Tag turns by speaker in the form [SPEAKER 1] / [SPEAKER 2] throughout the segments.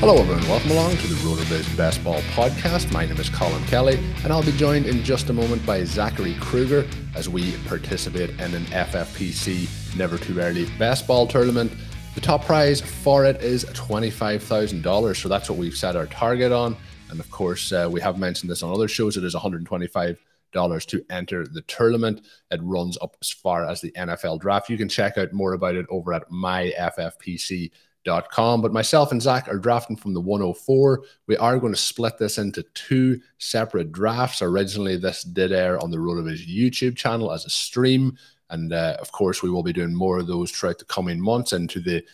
[SPEAKER 1] Hello, everyone. Welcome along to the RotoViz Best Ball Podcast. My name is Colm Kelly, and I'll be joined in just a moment by Zachary Krueger as we participate in an FFPC Never Too Early Best Ball tournament. The top prize for it is $25,000, so that's what we've set our target on. And of course, uh, we have mentioned this on other shows. It is $125 to enter the tournament. It runs up as far as the NFL draft. You can check out more about it over at myffpc.com Com, but myself and Zach are drafting from the 104. We are going to split this into two separate drafts. Originally, this did air on the RotoViz YouTube channel as a stream. And uh, of course, we will be doing more of those throughout the coming months into the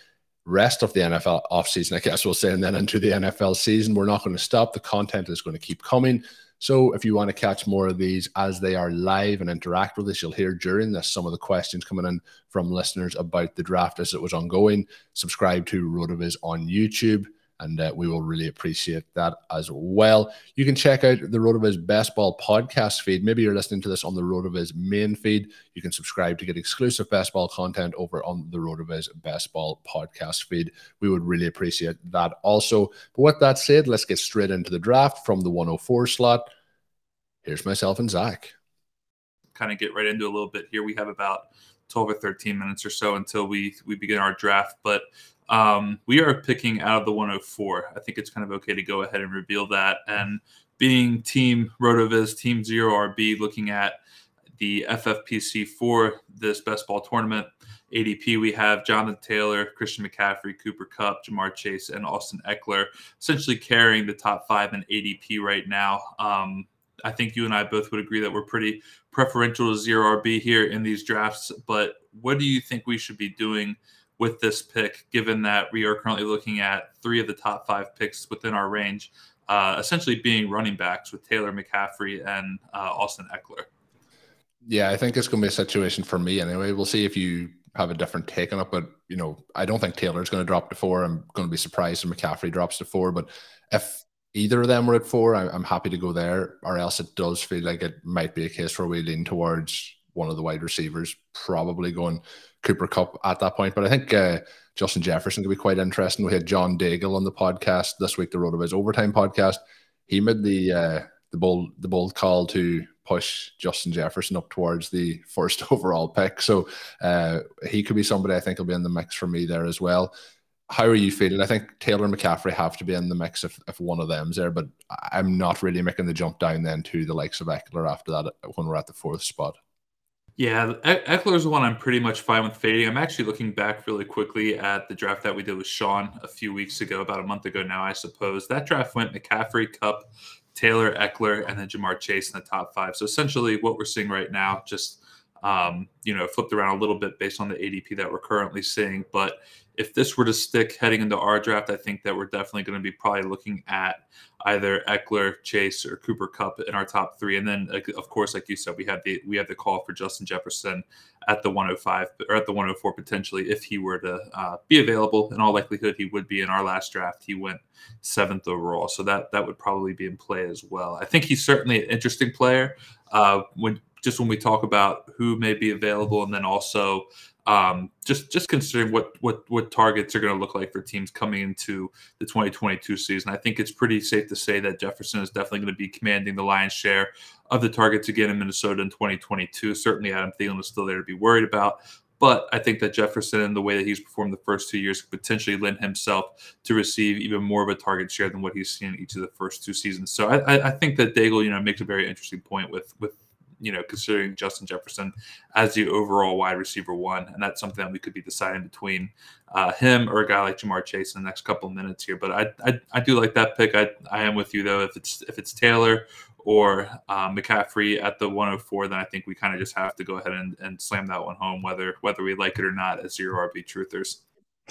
[SPEAKER 1] rest of the NFL offseason, I guess we'll say, and then into the NFL season. We're not going to stop. The content is going to keep coming. So if you want to catch more of these as they are live and interact with us, you'll hear during this some of the questions coming in from listeners about the draft as it was ongoing. Subscribe to RotoViz on YouTube and uh, we will really appreciate that as well. You can check out the RotoViz Best Ball podcast feed. Maybe you're listening to this on the RotoViz main feed. You can subscribe to get exclusive Best Ball content over on the RotoViz Best Ball podcast feed. We would really appreciate that also. But with that said, let's get straight into the draft from the 104 slot. Here's myself and Zach.
[SPEAKER 2] Kind of get right into a little bit here. We have about 12 or 13 minutes or so until we we begin our draft, but um, we are picking out of the 104. I think it's kind of okay to go ahead and reveal that. And being Team Rotoviz, Team Zero RB, looking at the FFPC for this best ball tournament. ADP, we have Jonathan Taylor, Christian McCaffrey, Cooper Kupp, Ja'Marr Chase, and Austin Ekeler, essentially carrying the top five in ADP right now. Um, I think you and I both would agree that we're pretty preferential to zero RB here in these drafts. But what do you think we should be doing with this pick, given that we are currently looking at three of the top five picks within our range, uh, essentially being running backs with Taylor McCaffrey and uh, Austin Ekeler.
[SPEAKER 1] Yeah, I think it's going to be a situation for me anyway. We'll see if you have a different take on it, but you know, I don't think Taylor's going to drop to four. I'm going to be surprised if McCaffrey drops to four, but if either of them were at four, I'm happy to go there. Or else it does feel like it might be a case where we lean towards one of the wide receivers, probably going Cooper Kupp at that point. But I think uh, Justin Jefferson could be quite interesting. We had John Daigle on the podcast this week, the RotoViz Overtime podcast. He made the uh, the bold the bold call to push Justin Jefferson up towards the first overall pick. So uh, he could be somebody I think will be in the mix for me there as well. How are you feeling? I think Taylor McCaffrey have to be in the mix if, if one of them's there, but I'm not really making the jump down then to the likes of Ekeler after that when we're at the fourth spot.
[SPEAKER 2] Yeah, Ekeler's the one I'm pretty much fine with fading. I'm actually looking back really quickly at the draft that we did with Sean a few weeks ago, about a month ago now, I suppose. That draft went McCaffrey, Kupp, Taylor, Ekeler, and then Ja'Marr Chase in the top five. So essentially, what we're seeing right now, just um, you know, flipped around a little bit based on the ADP that we're currently seeing. But if this were to stick heading into our draft, I think that we're definitely going to be probably looking at either Ekeler, Chase, or Cooper Kupp in our top three. And then, of course, like you said, we have the we have the call for Justin Jefferson at the 105 or at the 104 potentially if he were to uh, be available. In all likelihood, he would be in our last draft. He went seventh overall, so that that would probably be in play as well. I think he's certainly an interesting player. Uh, when just when we talk about who may be available, and then also um, just just considering what what what targets are going to look like for teams coming into the 2022 season. I think it's pretty safe to say that Jefferson is definitely going to be commanding the lion's share of the targets again in Minnesota in 2022. Certainly, Adam Thielen is still there to be worried about. But I think that Jefferson and the way that he's performed the first two years potentially lend himself to receive even more of a target share than what he's seen in each of the first two seasons. So I, I think that Daigle, you know, makes a very interesting point with with you know, considering Justin Jefferson as the overall wide receiver one, and that's something that we could be deciding between uh, him or a guy like Ja'Marr Chase in the next couple of minutes here. But I, I, I do like that pick. I, I am with you though. If it's if it's Taylor or uh, McCaffrey at the 104, then I think we kind of just have to go ahead and, and slam that one home, whether whether we like it or not, as your RB truthers.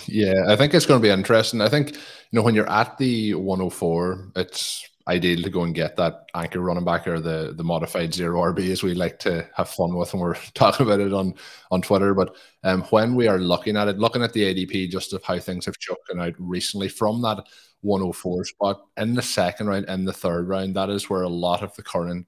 [SPEAKER 1] Yeah, I think it's going to be interesting. I think you know when you're at the 104, it's ideal to go and get that anchor running back or the the modified zero RB as we like to have fun with when we're talking about it on on Twitter. But um, when we are looking at it, looking at the ADP just of how things have choken out recently from that 104 spot in the second round and the third round, that is where a lot of the current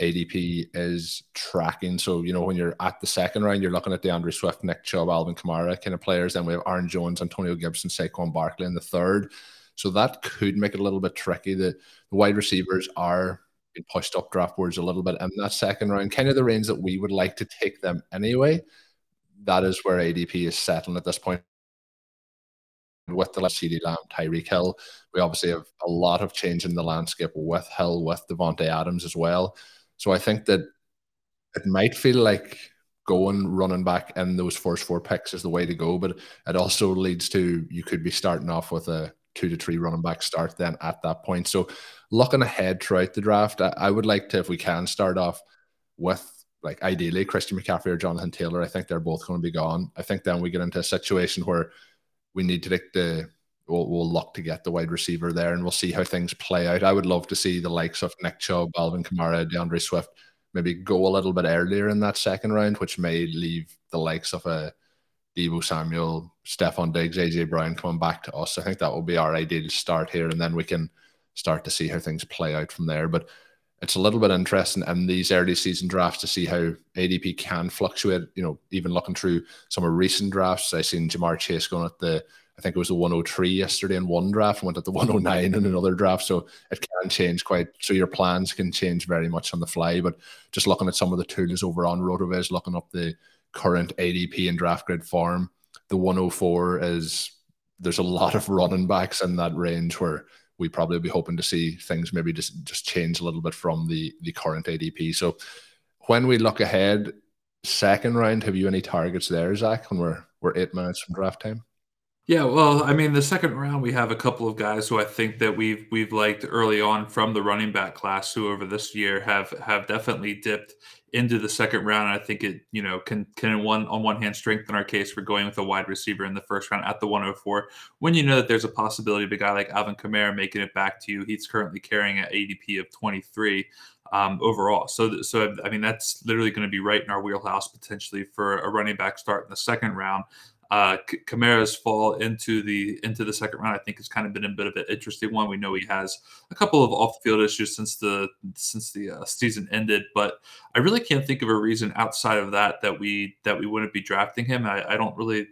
[SPEAKER 1] ADP is tracking. So, you know, when you're at the second round, you're looking at D'Andre Swift, Nick Chubb, Alvin Kamara kind of players. Then we have Aaron Jones, Antonio Gibson, Saquon Barkley in the third. So that could make it a little bit tricky. The, the wide receivers are being pushed up draft boards a little bit in that second round, kind of the range that we would like to take them anyway. That is where ADP is settling at this point. With the CeeDee Lamb, Tyreek Hill, we obviously have a lot of change in the landscape with Hill, with Davante Adams as well. So I think that it might feel like going running back in those first four picks is the way to go, but it also leads to you could be starting off with a two to three running back start then at that point. So looking ahead throughout the draft, I, I would like to, if we can, start off with like ideally Christian McCaffrey or Jonathan Taylor. I think they're both going to be gone. I think then we get into a situation where we need to take the we'll, we'll look to get the wide receiver there and we'll see how things play out. I would love to see the likes of Nick Chubb, Alvin Kamara, D'Andre Swift maybe go a little bit earlier in that second round, which may leave the likes of a Deebo Samuel, Stefon Diggs, AJ Brown coming back to us. I think that will be our ideal start here, and then we can start to see how things play out from there. But it's a little bit interesting in these early season drafts to see how ADP can fluctuate. You know, even looking through some of recent drafts, I seen Ja'Marr Chase going at the I think it was the 103 yesterday in one draft and went at the 109 in another draft. So it can change quite. So your plans can change very much on the fly. But just looking at some of the tools over on RotoViz, looking up the current ADP and draft grid form. The 104 is there's a lot of running backs in that range where we probably be hoping to see things maybe just just change a little bit from the the current ADP. So when we look ahead, second round, have you any targets there, Zach? When we're we're eight minutes from draft time.
[SPEAKER 2] Yeah, well, I mean, the second round we have a couple of guys who I think that we've we've liked early on from the running back class who over this year have have definitely dipped into the second round. I think it, you know, can can one on one hand strengthen our case for going with a wide receiver in the first round at the 104 when you know that there's a possibility of a guy like Alvin Kamara making it back to you. He's currently carrying an ADP of 23 um, overall. So, so I mean, that's literally going to be right in our wheelhouse potentially for a running back start in the second round uh, fall into the into the second round, I think, has kind of been a bit of an interesting one. We know he has a couple of off field issues since the since the uh, season ended, but I really can't think of a reason outside of that that we that we wouldn't be drafting him. I, I don't really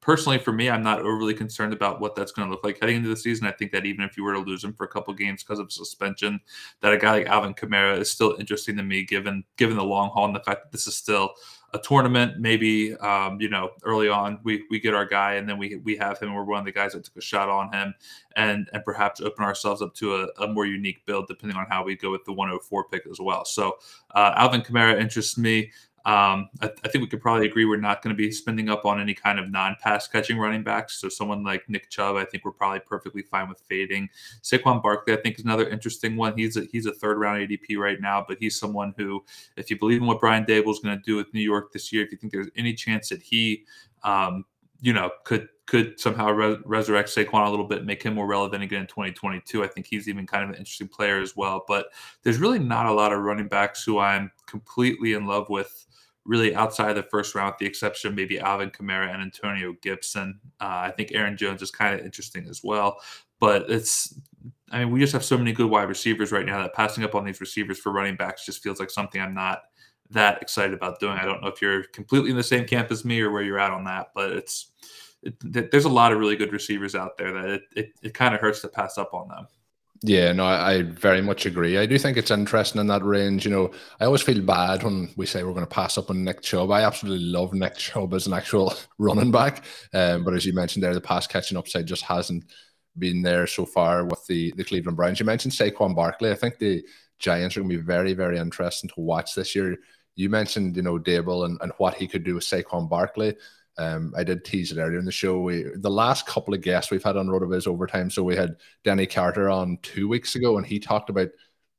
[SPEAKER 2] personally for me, I'm not overly concerned about what that's going to look like heading into the season. I think that even if you were to lose him for a couple games because of suspension, that a guy like Alvin Kamara is still interesting to me, given given the long haul and the fact that this is still a tournament, maybe um, you know early on we we get our guy and then we we have him. We're one of the guys that took a shot on him, and and perhaps open ourselves up to a, a more unique build depending on how we go with the 104 pick as well. So uh, Alvin Kamara interests me. Um, I, I, think we could probably agree we're not going to be spending up on any kind of non-pass catching running backs. So someone like Nick Chubb, I think we're probably perfectly fine with fading. Saquon Barkley, I think, is another interesting one. He's a he's a third round ADP right now, but he's someone who, if you believe in what Brian Daboll is going to do with New York this year, if you think there's any chance that he, um, you know, could could somehow re- resurrect Saquon a little bit, make him more relevant again in 2022. I think he's even kind of an interesting player as well. But there's really not a lot of running backs who I'm completely in love with really outside of the first round, with the exception of maybe Alvin Kamara and Antonio Gibson. Uh, I think Aaron Jones is kind of interesting as well. But it's, I mean, we just have so many good wide receivers right now that passing up on these receivers for running backs just feels like something I'm not that excited about doing. I don't know if you're completely in the same camp as me or where you're at on that, but it's it, there's a lot of really good receivers out there that it, it, it kind of hurts to pass up on them.
[SPEAKER 1] Yeah, no, I, very much agree. I do think it's interesting in that range. You know, I always feel bad when we say we're going to pass up on Nick Chubb. I absolutely love Nick Chubb as an actual running back. Um, but as you mentioned there, the pass catching upside just hasn't been there so far with the, the Cleveland Browns. You mentioned Saquon Barkley. I think the Giants are going to be very, very interesting to watch this year. You mentioned, you know, Daboll and, and what he could do with Saquon Barkley. Um, I did tease it earlier in the show. We, the last couple of guests we've had on RotoViz overtime. So we had Danny Carter on two weeks ago, and he talked about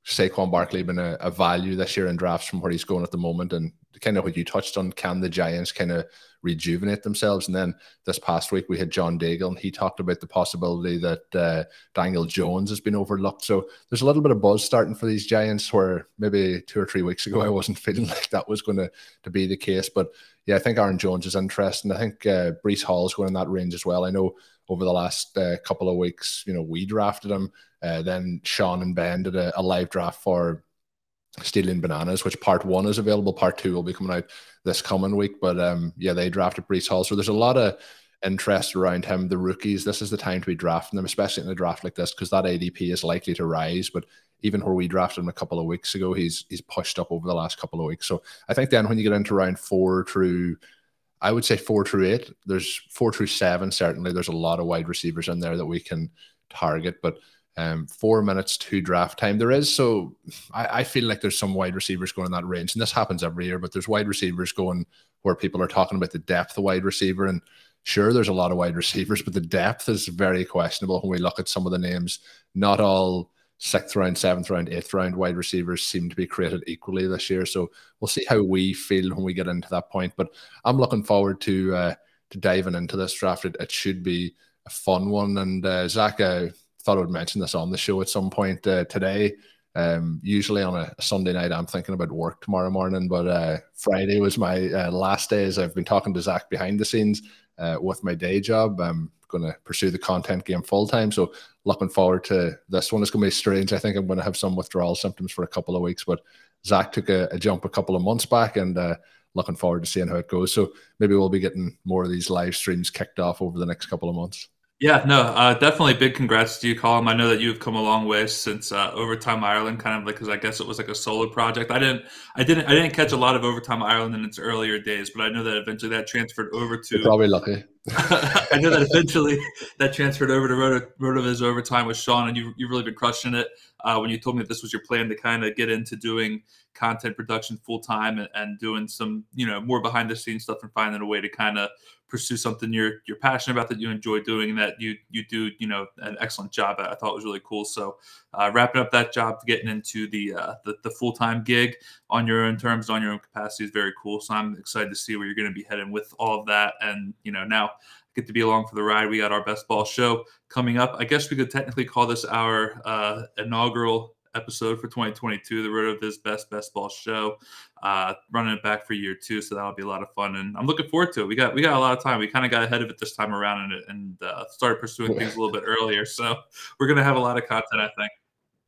[SPEAKER 1] Saquon Barkley being a, a, value this year in drafts from where he's going at the moment, and kind of what you touched on. Can the Giants kind of rejuvenate themselves? And then this past week we had John Daigle, and he talked about the possibility that uh, Daniel Jones has been overlooked. So there's a little bit of buzz starting for these Giants, where maybe two or three weeks ago I wasn't feeling like that was going to to be the case, but yeah, I think Aaron Jones is interesting. I think uh, Breece Hall is going in that range as well. I know over the last uh, couple of weeks, you know, we drafted him. Uh, then Sean and Ben did a, a, live draft for Stealing Bananas, which part one is available. Part two will be coming out this coming week. But um, yeah, they drafted Breece Hall. So there's a lot of interest around him. The rookies, this is the time to be drafting them, especially in a draft like this, because that ADP is likely to rise. But even where we drafted him a couple of weeks ago, he's he's pushed up over the last couple of weeks. So I think then when you get into round four through, I would say four through eight, there's four through seven. Certainly, there's a lot of wide receivers in there that we can target, but. Um, four minutes to draft time. There is so I, I feel like there's some wide receivers going in that range, and this happens every year. But there's wide receivers going where people are talking about the depth of wide receiver, and sure, there's a lot of wide receivers, but the depth is very questionable when we look at some of the names. Not all sixth round, seventh round, eighth round wide receivers seem to be created equally this year. So we'll see how we feel when we get into that point. But I'm looking forward to uh, to diving into this draft. It, it should be a fun one. And uh, Zach, I thought I would mention this on the show at some point uh, today. Um, usually on a Sunday night, I'm thinking about work tomorrow morning, but uh, Friday was my uh, last day as I've been talking to Zach behind the scenes uh, with my day job. I'm going to pursue the content game full time. So looking forward to this one. It's going to be strange. I think I'm going to have some withdrawal symptoms for a couple of weeks, but Zach took a, a jump a couple of months back and uh, looking forward to seeing how it goes. So maybe we'll be getting more of these live streams kicked off over the next couple of months.
[SPEAKER 2] Yeah, no, uh, definitely big congrats to you, Colm. I know that you've come a long way since uh, Overtime Ireland, kind of like because I guess it was like a solo project. I didn't, I didn't, I didn't catch a lot of Overtime Ireland in its earlier days, but I know that eventually that transferred over to.
[SPEAKER 1] You're probably lucky.
[SPEAKER 2] I know that eventually that transferred over to Roto, Rotoviz Overtime with Sean, and you, you've really been crushing it. Uh, when you told me that this was your plan to kind of get into doing content production full time and, and, doing some, you know, more behind the scenes stuff and finding a way to kind of pursue something you're you're passionate about that you enjoy doing and that you you do you know an excellent job at. I thought it was really cool. So uh, wrapping up that job, getting into the uh, the, the full time gig on your own terms, on your own capacity is very cool. So I'm excited to see where you're going to be heading with all of that. And you know now get to be along for the ride. We got our best ball show coming up. I guess we could technically call this our uh, inaugural episode for 2022, the RotoViz Best Best Ball Show. Uh, running it back for year two, so that'll be a lot of fun, and I'm looking forward to it. We got we got a lot of time. We kind of got ahead of it this time around and, and uh, started pursuing things a little bit earlier, so we're gonna have a lot of content, I think.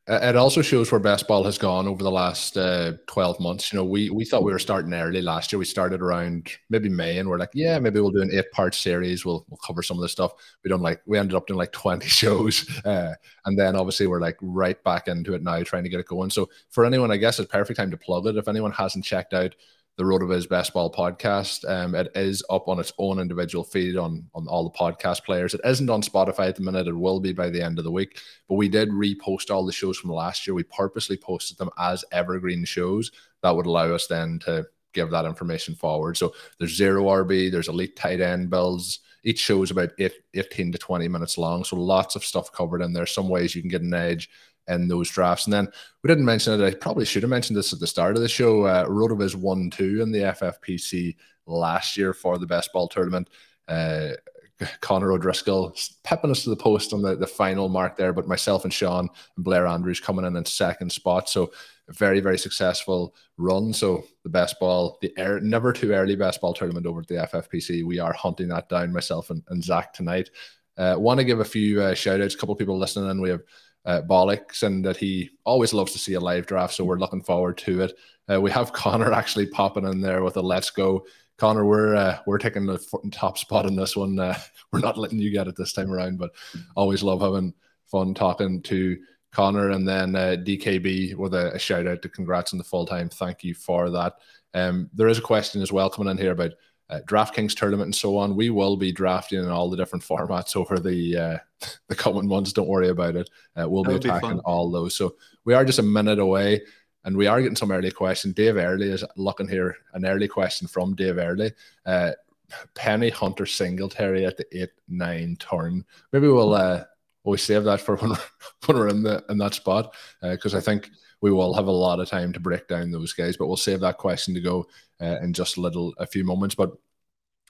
[SPEAKER 1] It also shows where best ball has gone over the last uh, 12 months. You know, we we thought we were starting early last year. We started around maybe May and we're like, yeah, maybe we'll do an eight part series. We'll, we'll cover some of the stuff. We don't like, we ended up doing like 20 shows. Uh, and then obviously we're like right back into it now, trying to get it going. So for anyone, I guess it's perfect time to plug it. If anyone hasn't checked out the RotoViz Best Baseball podcast. Um, it is up on its own individual feed on, on all the podcast players. It isn't on Spotify at the minute. It will be by the end of the week. But we did repost all the shows from last year. We purposely posted them as evergreen shows. That would allow us then to give that information forward. So there's zero RB, there's elite tight end builds. Each show is about eight, 18 to 20 minutes long. So lots of stuff covered in there. Some ways you can get an edge in those drafts. And then we didn't mention it. I probably should have mentioned this at the start of the show. Uh, Rotoviz won two in the FFPC last year for the best ball tournament. Uh, Connor O'Driscoll pepping us to the post on the, the final mark there, but myself and Sean and Blair Andrews coming in in second spot. So very, very successful run. So the best ball, the air, never too early best ball tournament over at the FFPC. We are hunting that down, myself and, and Zach tonight. Uh, Want to give a few uh, shout outs, a couple of people listening in. We have uh, Bollocks and that he always loves to see a live draft. So we're looking forward to it. Uh, we have Connor actually popping in there with a let's go. Connor, we're uh, we're taking the top spot in this one. Uh, we're not letting you get it this time around, but always love having fun talking to Connor and then uh, DKB with a, a, shout out to congrats on the full time. Thank you for that. Um, there is a question as well coming in here about uh, DraftKings tournament and so on. We will be drafting in all the different formats over the uh, the coming months. Don't worry about it. Uh, we'll That'll be attacking be all those. So we are just a minute away. And we are getting some early questions. Dave Early is looking here. An early question from Dave Early. Uh, Penny Hunter Singletary at the eight nine turn. Maybe we'll uh, we'll save that for when we're, when we're in the in that spot because uh, I think we will have a lot of time to break down those guys. But we'll save that question to go uh, in just a little a few moments. But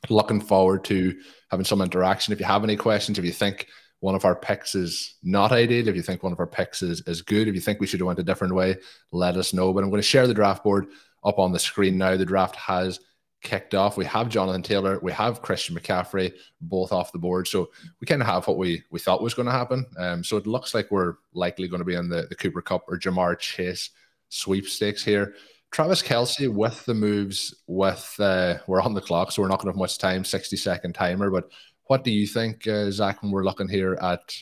[SPEAKER 1] looking forward to having some interaction. If you have any questions, if you think one of our picks is not ideal, if you think one of our picks is, is good, if you think we should have went a different way, let us know. But I'm going to share the draft board up on the screen now. The draft has kicked off. We have Jonathan Taylor, we have Christian McCaffrey, both off the board. So we kind of have what we we thought was going to happen. Um, so it looks like we're likely going to be in the, the Cooper Kupp or Ja'Marr Chase sweepstakes here. Travis Kelce with the moves with uh, we're on the clock, so we're not going to have much time, 60 second timer, but what do you think, uh, Zach, when we're looking here at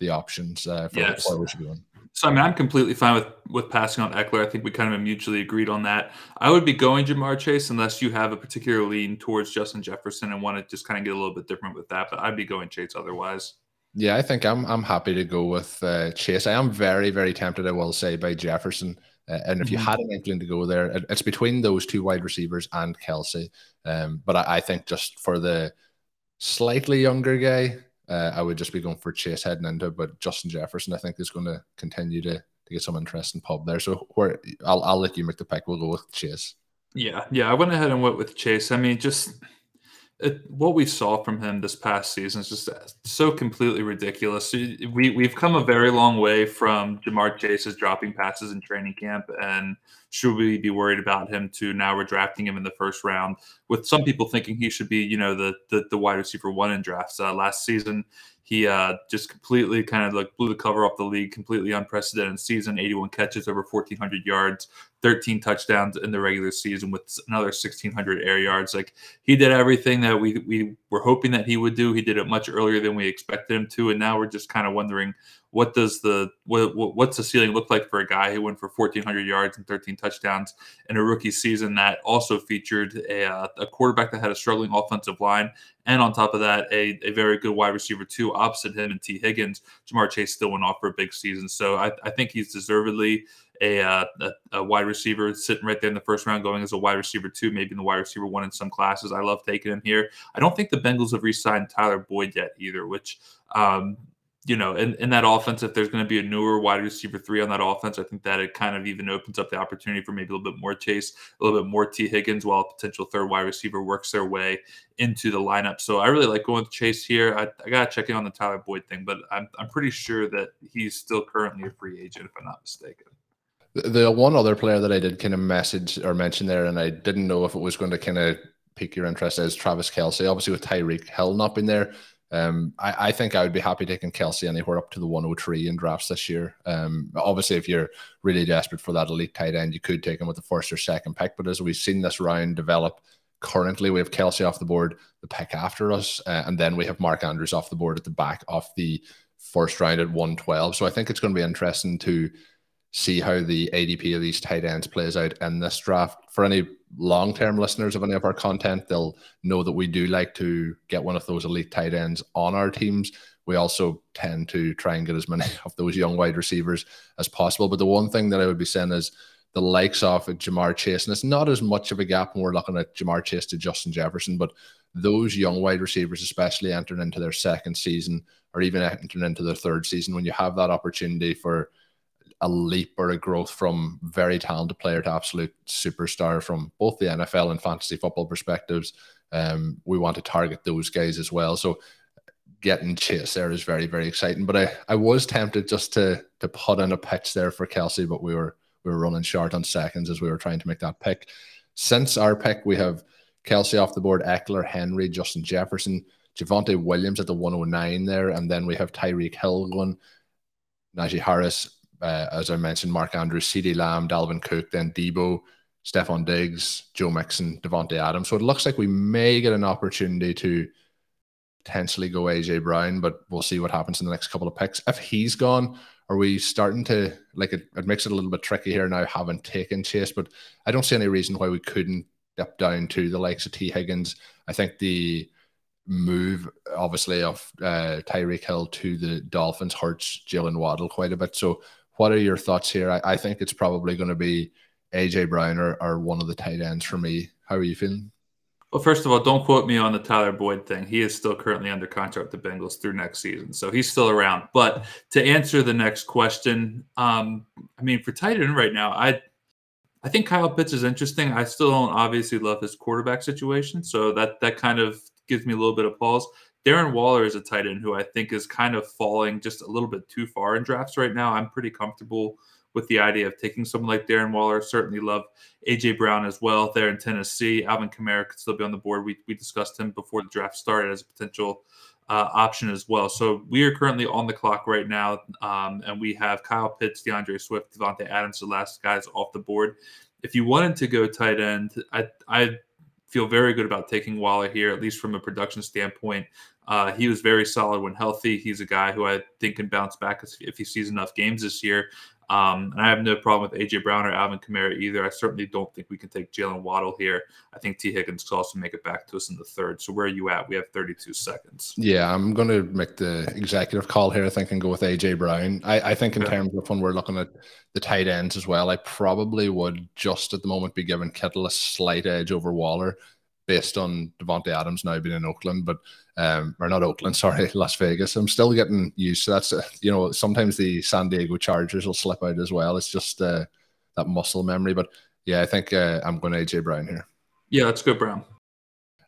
[SPEAKER 1] the options uh, for yes. what we should be doing?
[SPEAKER 2] So I mean, I'm completely fine with with passing on Ekeler. I think we kind of mutually agreed on that. I would be going Ja'Marr Chase unless you have a particular lean towards Justin Jefferson and want to just kind of get a little bit different with that. But I'd be going Chase otherwise.
[SPEAKER 1] Yeah, I think I'm I'm happy to go with uh, Chase. I am very very tempted. I will say by Jefferson. Uh, and if you mm-hmm. had an inkling to go there, it, it's between those two wide receivers and Kelce. Um, but I, I think just for the slightly younger guy, uh, I would just be going for Chase heading into. But Justin Jefferson, I think, is going to continue to to get some interest in pub there. So where I'll I'll let you make the pick. We'll go with Chase.
[SPEAKER 2] Yeah, yeah. I went ahead and went with Chase. I mean, just it, what we saw from him this past season is just so completely ridiculous. We we've come a very long way from Ja'Marr Chase's dropping passes in training camp, and should we be worried about him to now we're drafting him in the first round? With some people thinking he should be, you know, the the, the wide receiver one in drafts. Uh, last season, he uh, just completely kind of like blew the cover off the league, completely unprecedented season 81 catches, over 1,400 yards, 13 touchdowns in the regular season with another 1,600 air yards. Like he did everything that we, we were hoping that he would do. He did it much earlier than we expected him to. And now we're just kind of wondering what does the what, what's the ceiling look like for a guy who went for 1,400 yards and 13 touchdowns in a rookie season that also featured a, uh, a quarterback that had a struggling offensive line, and on top of that, a, a very good wide receiver too opposite him and Tee Higgins. Ja'Marr Chase still went off for a big season, so I, I think he's deservedly a, uh, a, a, wide receiver sitting right there in the first round, going as a wide receiver two, maybe in the wide receiver one in some classes. I love taking him here. I don't think the Bengals have re-signed Tyler Boyd yet either, which um, you know, in, in that offense, if there's going to be a newer wide receiver three on that offense, I think that it kind of even opens up the opportunity for maybe a little bit more Chase, a little bit more Tee Higgins, while a potential third wide receiver works their way into the lineup. So I really like going with Chase here. I, I got to check in on the Tyler Boyd thing, but I'm, I'm pretty sure that he's still currently a free agent, if I'm not mistaken.
[SPEAKER 1] The one other player that I did kind of message or mention there, and I didn't know if it was going to kind of pique your interest, is Travis Kelce. Obviously, with Tyreek Hill not being there, um, I, I, think I would be happy taking Kelce anywhere up to the 103 in drafts this year. Um, obviously, if you're really desperate for that elite tight end, you could take him with the first or second pick. But as we've seen this round develop, currently we have Kelce off the board, the pick after us, uh, and then we have Mark Andrews off the board at the back of the first round at 112. So I think it's going to be interesting to see how the ADP of these tight ends plays out in this draft. For any long term listeners of any of our content, they'll know that we do like to get one of those elite tight ends on our teams. We also tend to try and get as many of those young wide receivers as possible. But the one thing that I would be saying is the likes of Ja'Marr Chase, and it's not as much of a gap when we're looking at Ja'Marr Chase to Justin Jefferson, but those young wide receivers, especially entering into their second season or even entering into their third season, when you have that opportunity for a leap or a growth from very talented player to absolute superstar from both the NFL and fantasy football perspectives. Um, we want to target those guys as well. So getting Chase there is very, very exciting. But I, I was tempted just to to put in a pitch there for Kelce, but we were we were running short on seconds as we were trying to make that pick. Since our pick, we have Kelce off the board, Ekeler, Henry, Justin Jefferson, Javonte Williams at the 109 there, and then we have Tyreek Hill going Najee Harris, uh, as I mentioned, Mark Andrews, CeeDee Lamb, Dalvin Cook, then Deebo, Stefon Diggs, Joe Mixon, Davante Adams. So it looks like we may get an opportunity to potentially go AJ Brown, but we'll see what happens in the next couple of picks. If he's gone, are we starting to like it, it makes it a little bit tricky here now having taken Chase, but I don't see any reason why we couldn't dip down to the likes of Tee Higgins. I think the move obviously of uh, Tyreek Hill to the Dolphins hurts Jaylen Waddle quite a bit. So what are your thoughts here? I, I think it's probably going to be AJ Brown or, or one of the tight ends for me. How are you feeling?
[SPEAKER 2] Well, first of all, don't quote me on the Tyler Boyd thing. He is still currently under contract with the Bengals through next season, so he's still around. But to answer the next question, um, I mean, for tight end right now, I I think Kyle Pitts is interesting. I still don't obviously love his quarterback situation, so that that kind of gives me a little bit of pause. Darren Waller is a tight end who I think is kind of falling just a little bit too far in drafts right now. I'm pretty comfortable with the idea of taking someone like Darren Waller. Certainly love AJ Brown as well there in Tennessee. Alvin Kamara could still be on the board. We, we discussed him before the draft started as a potential uh, option as well. So we are currently on the clock right now, um, and we have Kyle Pitts, D'Andre Swift, Davante Adams, the last guys off the board. If you wanted to go tight end, I I feel very good about taking Waller here, at least from a production standpoint. Uh, he was very solid when healthy. He's a guy who I think can bounce back if he sees enough games this year. Um, and I have no problem with AJ Brown or Alvin Kamara either. I certainly don't think we can take Jaylen Waddle here. I think Tee Higgins could also make it back to us in the third. So where are you at? We have 32 seconds.
[SPEAKER 1] Yeah, I'm going to make the executive call here. I think and go with AJ Brown. I, I think in terms of when we're looking at the tight ends as well, I probably would just at the moment be giving Kittle a slight edge over Waller based on Davante Adams now being in Oakland, but um, or not Oakland, sorry, Las Vegas. I'm still getting used to that. So, you know, sometimes the San Diego Chargers will slip out as well. It's just uh, that muscle memory. But yeah, I think uh, I'm going AJ Brown here.
[SPEAKER 2] Yeah, that's good, Brown.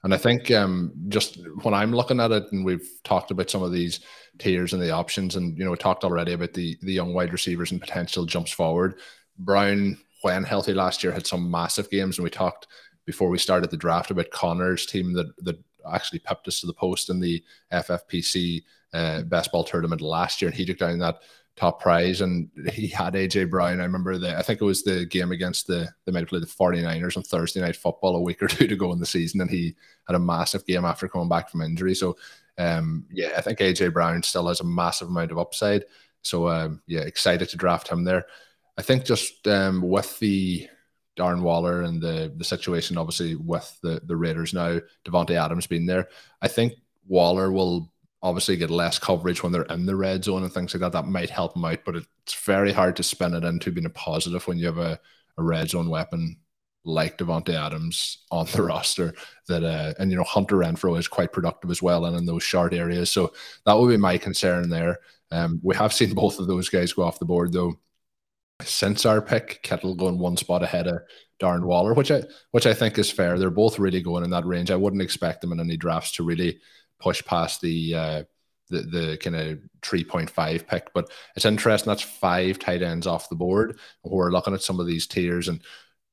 [SPEAKER 1] And I think um, just when I'm looking at it, and we've talked about some of these tiers and the options, and you know, we talked already about the the young wide receivers and potential jumps forward. Brown, when healthy last year, had some massive games, and we talked before we started the draft about Connor's team that that actually pepped us to the post in the FFPC uh, best ball tournament last year, and he took down that top prize and he had AJ Brown. I remember the I think it was the game against the they might have played the 49ers on Thursday night football a week or two to go in the season and he had a massive game after coming back from injury. So um yeah, I think AJ Brown still has a massive amount of upside. So um yeah, excited to draft him there. I think just um with the Darren Waller and the the situation obviously with the the Raiders now, Davante Adams being there. I think Waller will obviously get less coverage when they're in the red zone and things like that. That might help him out, but it's very hard to spin it into being a positive when you have a, a red zone weapon like Davante Adams on the roster. That uh, and you know Hunter Renfrow is quite productive as well and in those short areas. So that would be my concern there. Um, we have seen both of those guys go off the board though since our pick, Kittle going one spot ahead of Darren Waller, which I which I think is fair. They're both really going in that range. I wouldn't expect them in any drafts to really push past the uh, the the kind of three point five pick. But it's interesting. That's five tight ends off the board. We're looking at some of these tiers, and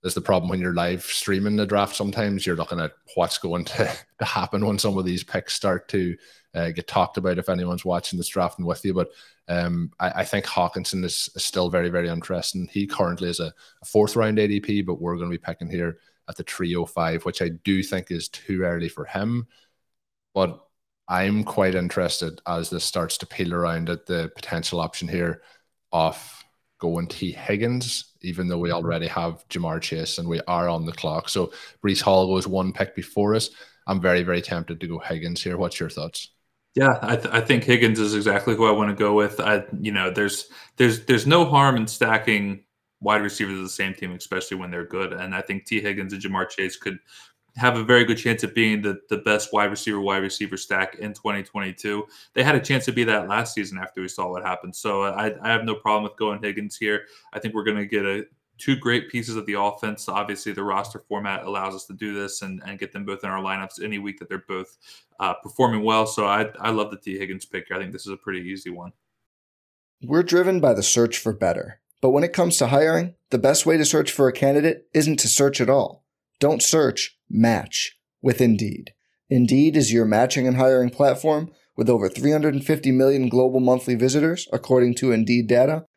[SPEAKER 1] there's the problem when you're live streaming the draft. Sometimes you're looking at what's going to, to happen when some of these picks start to uh, get talked about if anyone's watching this drafting with you. But um, I, I, think Hockenson is, is, still very, very interesting. He currently is a, a, fourth round ADP, but we're going to be picking here at the 305, which I do think is too early for him. But I'm quite interested as this starts to peel around at the potential option here of going Tee Higgins, even though we mm-hmm. already have Ja'Marr Chase and we are on the clock. So Breece Hall goes one pick before us. I'm very, very tempted to go Higgins here. What's your thoughts?
[SPEAKER 2] Yeah, I, th- I think Higgins is exactly who I want to go with. I, you know, there's there's there's no harm in stacking wide receivers of the same team, especially when they're good. And I think Tee Higgins and Ja'Marr Chase could have a very good chance of being the, the best wide receiver wide receiver stack in 2022. They had a chance to be that last season after we saw what happened. So uh, I, I have no problem with going Higgins here. I think we're going to get a two great pieces of the offense. Obviously, the roster format allows us to do this and, and get them both in our lineups any week that they're both uh, performing well. So I, I love the Tee Higgins pick. I think this is a pretty easy one.
[SPEAKER 3] We're driven by the search for better. But when it comes to hiring, the best way to search for a candidate isn't to search at all. Don't search, match with Indeed. Indeed is your matching and hiring platform with over 350 million global monthly visitors, according to Indeed data,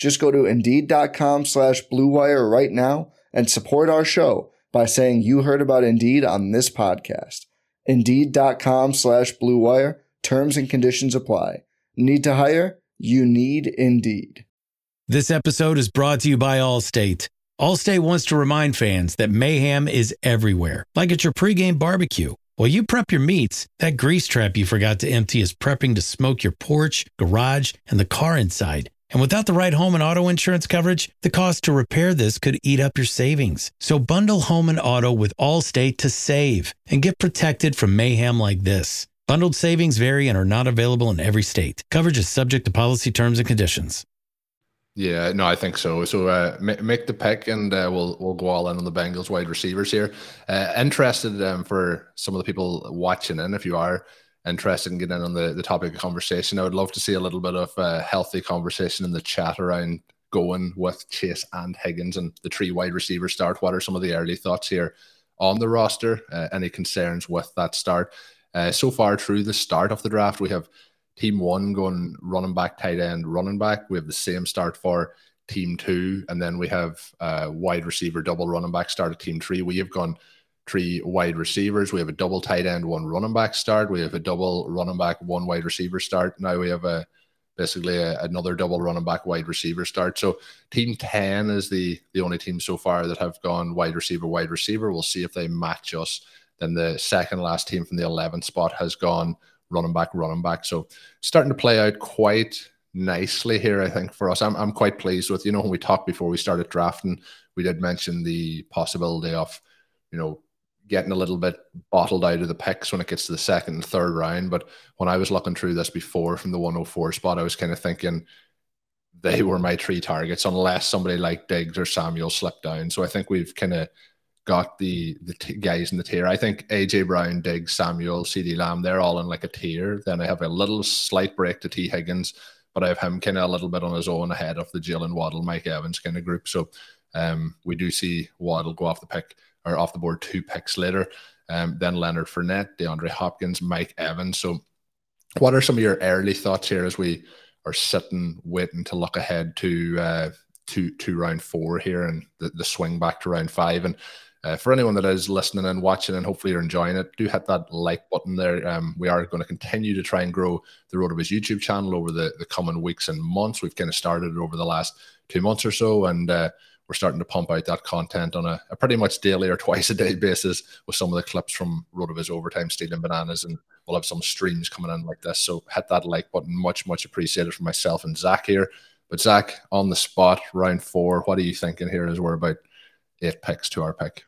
[SPEAKER 3] Just go to Indeed.com slash BlueWire right now and support our show by saying you heard about Indeed on this podcast. Indeed.com slash BlueWire. Terms and conditions apply. Need to hire? You need Indeed.
[SPEAKER 4] This episode is brought to you by Allstate. Allstate wants to remind fans that mayhem is everywhere, like at your pregame barbecue. While you prep your meats, that grease trap you forgot to empty is prepping to smoke your porch, garage, and the car inside. And without the right home and auto insurance coverage, the cost to repair this could eat up your savings. So bundle home and auto with Allstate to save and get protected from mayhem like this. Bundled savings vary and are not available in every state. Coverage is subject to policy terms and conditions.
[SPEAKER 1] Yeah, no, I think so. So uh, make the pick, and uh, we'll we'll go all in on the Bengals wide receivers here. Uh, interested um, for some of the people watching in, if you are interested in getting in on the, the topic of conversation, I would love to see a little bit of uh, healthy conversation in the chat around going with Chase and Higgins and the three wide receiver start. What are some of the early thoughts here on the roster? Uh, any concerns with that start? Uh, so far through the start of the draft, we have team one going running back, tight end, running back. We have the same start for team two, and then we have uh, wide receiver, double running back start at team three. We have gone three wide receivers. We have a double tight end, one running back start. We have a double running back, one wide receiver start. Now we have a basically a, another double running back wide receiver start. So team 10 is the the only team so far that have gone wide receiver, wide receiver. We'll see if they match us. Then the second last team from the 11th spot has gone running back, running back. So starting to play out quite nicely here, I think, for us. I'm, I'm quite pleased with, you know, when we talked before we started drafting, we did mention the possibility of, you know, getting a little bit bottled out of the picks when it gets to the second and third round. But when I was looking through this before from the 104 spot, I was kind of thinking they were my three targets, unless somebody like Diggs or Samuel slipped down. So I think we've kind of got the the t- guys in the tier. I think AJ Brown, Diggs, Samuel, CeeDee Lamb, they're all in like a tier. Then I have a little slight break to Tee Higgins, but I have him kind of a little bit on his own ahead of the Jaylen Waddle, Mike Evans kind of group. So um, we do see Waddle go off the pick off the board two picks later. Um, then Leonard Fournette, DeAndre Hopkins, Mike Evans. So what are some of your early thoughts here as we are sitting waiting to look ahead to uh, to to round four here and the, the swing back to round five and uh, for anyone that is listening and watching, and hopefully you're enjoying it, do hit that like button there. Um, we are going to continue to try and grow the RotoViz YouTube channel over the, the coming weeks and months. We've kind of started over the last two months or so, and uh, we're starting to pump out that content on a, a, pretty much daily or twice a day basis with some of the clips from RotoViz Overtime, Stealing Bananas, and we'll have some streams coming in like this. So hit that like button. Much, much appreciated for myself and Zach here. But Zach, on the spot, round four, what are you thinking here as we're about eight picks to our pick?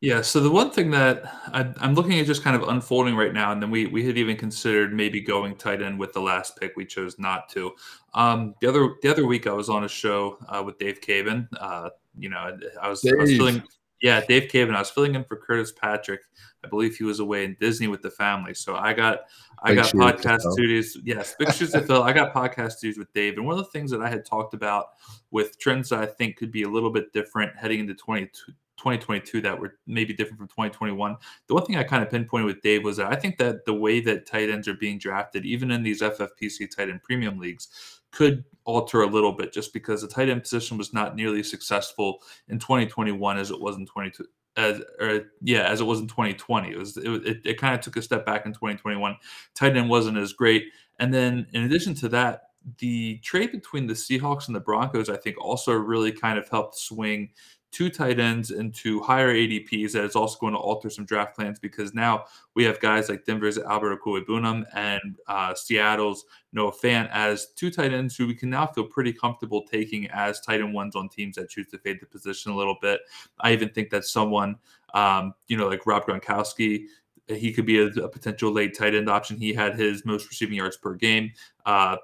[SPEAKER 2] Yeah. So the one thing that I, am looking at just kind of unfolding right now, and then we we had even considered maybe going tight end with the last pick. We chose not to. Um, the other the other week I was on a show uh, with Dave Caban. Uh, you know, I was, I was filling. Yeah, Dave Caban. I was filling in for Curtis Patrick. I believe he was away in Disney with the family. So I got I big got podcast studios. Yes, big shoes to fill. I got podcast studios with Dave. And one of the things that I had talked about with trends that I think could be a little bit different heading into 20, 2022 that were maybe different from 2021. The one thing I kind of pinpointed with Dave was that I think that the way that tight ends are being drafted, even in these FFPC tight end premium leagues, could alter a little bit just because the tight end position was not nearly successful in 2021 as it was in 22 as or yeah as it was in 2020 it was it, it, it kind of took a step back in 2021 tight end wasn't as great. And then in addition to that the trade between the Seahawks and the Broncos I think also really kind of helped swing two tight ends into higher ADPs that is also going to alter some draft plans because now we have guys like Denver's Albert Okwuegbunam and uh, Seattle's Noah Fant as two tight ends who we can now feel pretty comfortable taking as tight end ones on teams that choose to fade the position a little bit. I even think that someone, um, you know, like Rob Gronkowski, he could be a, a, potential late tight end option. He had his most receiving yards per game. Uh,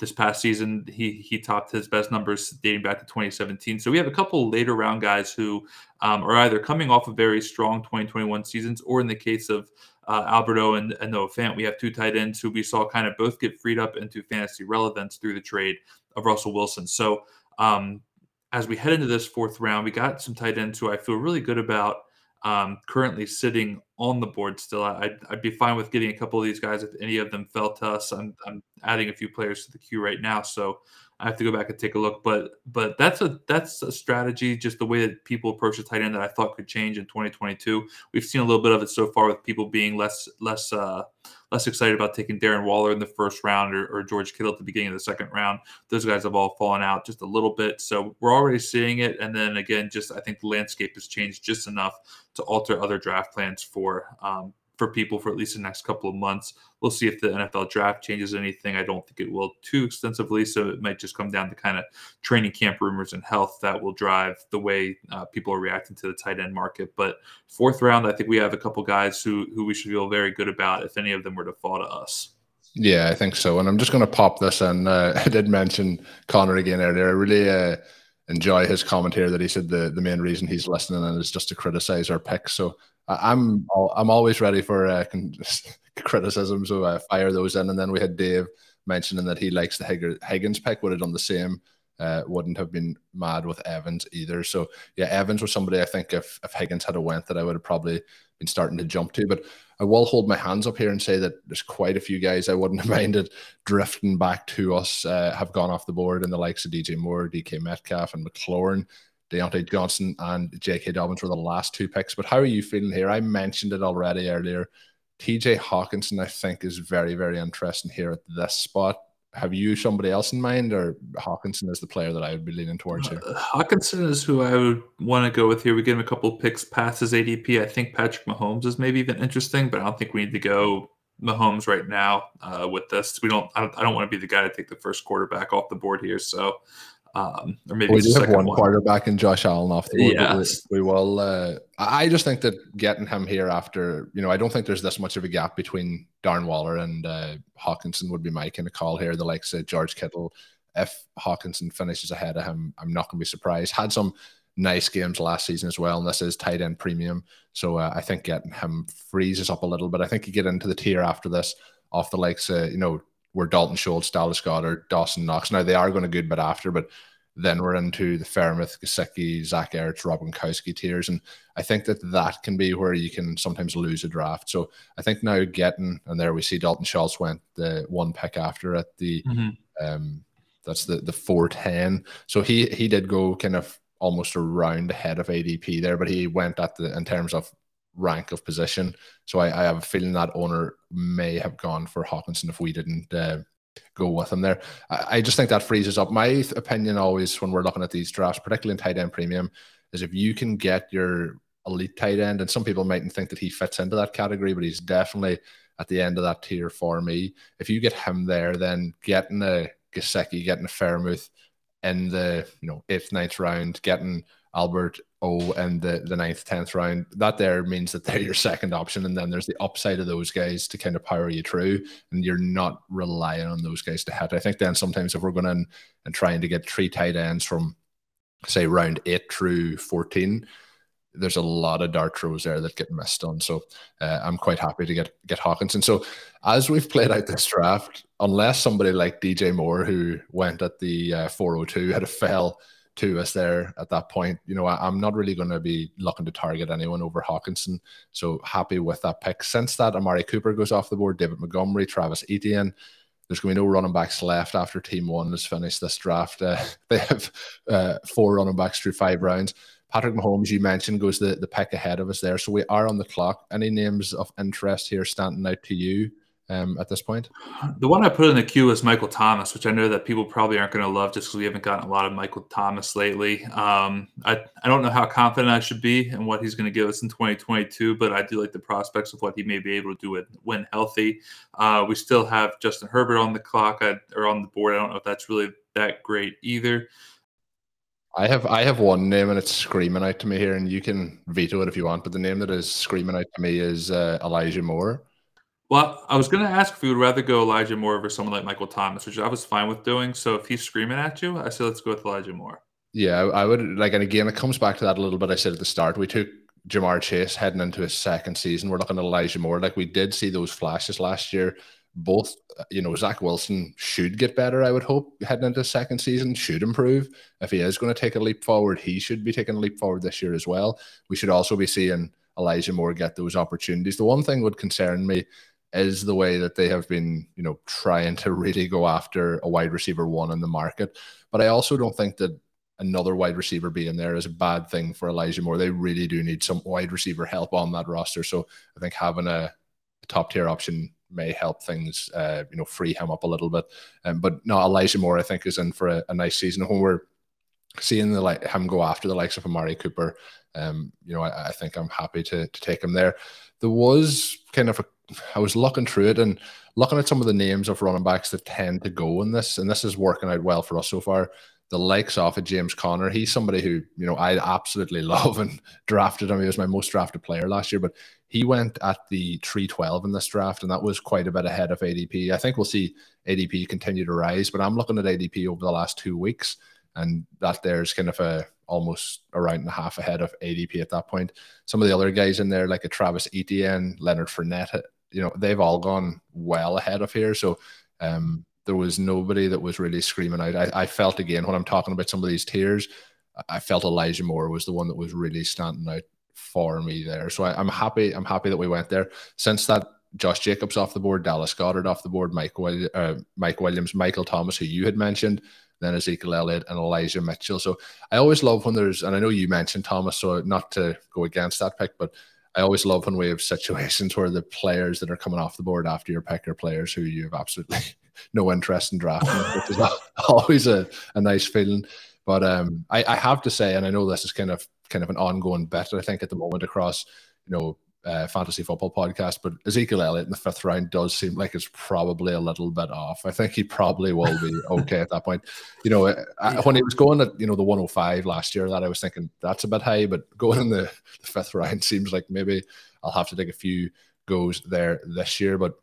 [SPEAKER 2] this past season, he he topped his best numbers dating back to 2017. So we have a couple later round guys who um, are either coming off of very strong 2021 seasons, or in the case of uh, Alberto and, and Noah Fant, we have two tight ends who we saw kind of both get freed up into fantasy relevance through the trade of Russell Wilson. So um, as we head into this fourth round, we got some tight ends who I feel really good about um, currently sitting on the board still. I'd, I'd, be fine with getting a couple of these guys if any of them fell to us. I'm, I'm adding a few players to the queue right now, so I have to go back and take a look. But but that's a that's a strategy, just the way that people approach the tight end that I thought could change in 2022. We've seen a little bit of it so far with people being less less uh, less excited about taking Darren Waller in the first round or, or, George Kittle at the beginning of the second round. Those guys have all fallen out just a little bit. So we're already seeing it. And then again, just I think the landscape has changed just enough to alter other draft plans for um, for people for at least the next couple of months. We'll see if the NFL draft changes anything. I don't think it will too extensively, so it might just come down to kind of training camp rumors and health that will drive the way uh, people are reacting to the tight end market. But fourth round, I think we have a couple guys who who we should feel very good about if any of them were to fall to us.
[SPEAKER 1] Yeah, I think so. And I'm just going to pop this in. Uh, I did mention Connor again earlier. I really uh, enjoy his comment here that he said the, the main reason he's listening is just to criticize our picks. So I'm I'm always ready for uh, criticism, so I fire those in. And then we had Dave mentioning that he likes the Higgins pick. Would have done the same. Uh, wouldn't have been mad with Evans either. So yeah, Evans was somebody I think if if Higgins had a went that I would have probably been starting to jump to. But I will hold my hands up here and say that there's quite a few guys I wouldn't have minded drifting back to us uh, have gone off the board in the likes of DJ Moore, DK Metcalf, and McLaurin. Diontae Johnson and J.K. Dobbins were the last two picks. But how are you feeling here? I mentioned it already earlier. TJ Hockenson, I think, is very, very interesting here at this spot. Have you somebody else in mind, or Hawkinson is the player that I would be leaning towards here?
[SPEAKER 2] Uh, Hockenson is who I would want to go with here. We get him a couple picks past his ADP. I think Patrick Mahomes is maybe even interesting, but I don't think we need to go Mahomes right now uh, with this. We don't. I don't, I don't want to be the guy to take the first quarterback off the board here. So um, or maybe
[SPEAKER 1] we do have one, one, quarterback in Josh Allen off the board. Yes. We, we, will. Uh, I just think that getting him here after, you know, I don't think there's this much of a gap between Darren Waller and uh, Hockenson would be my kind of call here. The likes of George Kittle. If Hockenson finishes ahead of him, I'm not going to be surprised. Had some nice games last season as well, and this is tight end premium. So uh, I think getting him freezes up a little bit. I think you get into the tier after this off the likes, of, you know, were Dalton Schultz, Dallas Goedert, Dawson Knox. Now they are going to good bit after, but then we're into the Freiermuth, Gesicki, Zach Ertz, Rob Gronkowski tiers, and I think that that can be where you can sometimes lose a draft. So I think now getting and there we see Dalton Schultz went the one pick after at the mm-hmm. um that's the the four ten. So he he did go kind of almost around ahead of ADP there, but he went at the in terms of rank of position. So I, I, have a feeling that owner may have gone for Hockenson if we didn't uh, go with him there. I, I, just think that freezes up. My opinion always when we're looking at these drafts, particularly in tight end premium, is if you can get your elite tight end, and some people mightn't think that he fits into that category, but he's definitely at the end of that tier for me. If you get him there, then getting a Gesicki, getting a Freiermuth in the you know eighth, ninth round, getting Albert O and the, the ninth, tenth round, that there means that they're your second option. And then there's the upside of those guys to kind of power you through. And you're not relying on those guys to hit. I think then sometimes if we're going in and trying to get three tight ends from say round eight through 14, there's a lot of dart throws there that get missed on. So uh, I'm quite happy to get get Hockenson. So as we've played out this draft, unless somebody like DJ Moore, who went at the uh, 402, had a fell to us there at that point. You know, I, am not really going to be looking to target anyone over Hockenson. So happy with that pick. Since that, Amari Cooper goes off the board, David Montgomery, Travis Etienne. There's going to be no running backs left after Team One has finished this draft. Uh, they have uh, four running backs through five rounds. Patrick Mahomes, you mentioned, goes the, the pick ahead of us there. So we are on the clock. Any names of interest here standing out to you um, at this point?
[SPEAKER 2] The one I put in the queue is Michael Thomas, which I know that people probably aren't going to love just because we haven't gotten a lot of Michael Thomas lately. Um, I, I don't know how confident I should be in what he's going to give us in 2022, but I do like the prospects of what he may be able to do it when healthy. Uh, we still have Justin Herbert on the clock I, or on the board. I don't know if that's really that great either.
[SPEAKER 1] I have I have one name and it's screaming out to me here, and you can veto it if you want. But the name that is screaming out to me is uh, Elijah Moore.
[SPEAKER 2] Well, I was going to ask if you would rather go Elijah Moore over someone like Michael Thomas, which I was fine with doing. So if he's screaming at you, I say let's go with Elijah Moore.
[SPEAKER 1] Yeah, I would like, and again, it comes back to that a little bit. I said at the start, we took Ja'Marr Chase heading into his second season. We're looking at Elijah Moore. Like we did see those flashes last year. Both, uh, you know, Zach Wilson should get better. I would hope heading into second season should improve. If he is going to take a leap forward, he should be taking a leap forward this year as well. We should also be seeing Elijah Moore get those opportunities. The one thing would concern me is the way that they have been, you know, trying to really go after a wide receiver one in the market. But I also don't think that another wide receiver being there is a bad thing for Elijah Moore. They really do need some wide receiver help on that roster. So I think having a top tier option may help things, uh, you know, free him up a little bit. Um, but no, Elijah Moore, I think, is in for a, a nice season. When we're seeing the like him go after the likes of Amari Cooper, um, you know, I, I think I'm happy to to take him there. There was kind of a I was looking through it and looking at some of the names of running backs that tend to go in this, and this is working out well for us so far. The likes of James Conner, he's somebody who you know I absolutely love and drafted him. He was my most drafted player last year, but he went at the 312 in this draft, and that was quite a bit ahead of ADP. I think we'll see ADP continue to rise, but I'm looking at ADP over the last two weeks, and that there's kind of a almost around and a half ahead of ADP at that point. Some of the other guys in there, like a Travis Etienne, Leonard Fournette, you know, they've all gone well ahead of here. So um, there was nobody that was really screaming out. I, I, felt again when I'm talking about some of these tiers, I felt Elijah Moore was the one that was really standing out for me there. So I, am happy. I'm happy that we went there. Since that, Josh Jacobs off the board, Dallas Goedert off the board, Mike uh, Mike Williams, Michael Thomas, who you had mentioned, then Ezekiel Elliott and Elijah Mitchell. So I always love when there's, and I know you mentioned Thomas, so not to go against that pick, but I always love when we have situations where the players that are coming off the board after your pick are players who you have absolutely no interest in drafting, which is always a, a nice feeling. But um, I, I have to say, and I know this is kind of kind of an ongoing bet, I think at the moment across, you know, uh, fantasy football podcast, but Ezekiel Elliott in the fifth round does seem like it's probably a little bit off. I think he probably will be okay at that point. You know, I, when he was going at you know the 105 last year, that I was thinking that's a bit high, but going in the, the fifth round seems like maybe I'll have to take a few goes there this year. But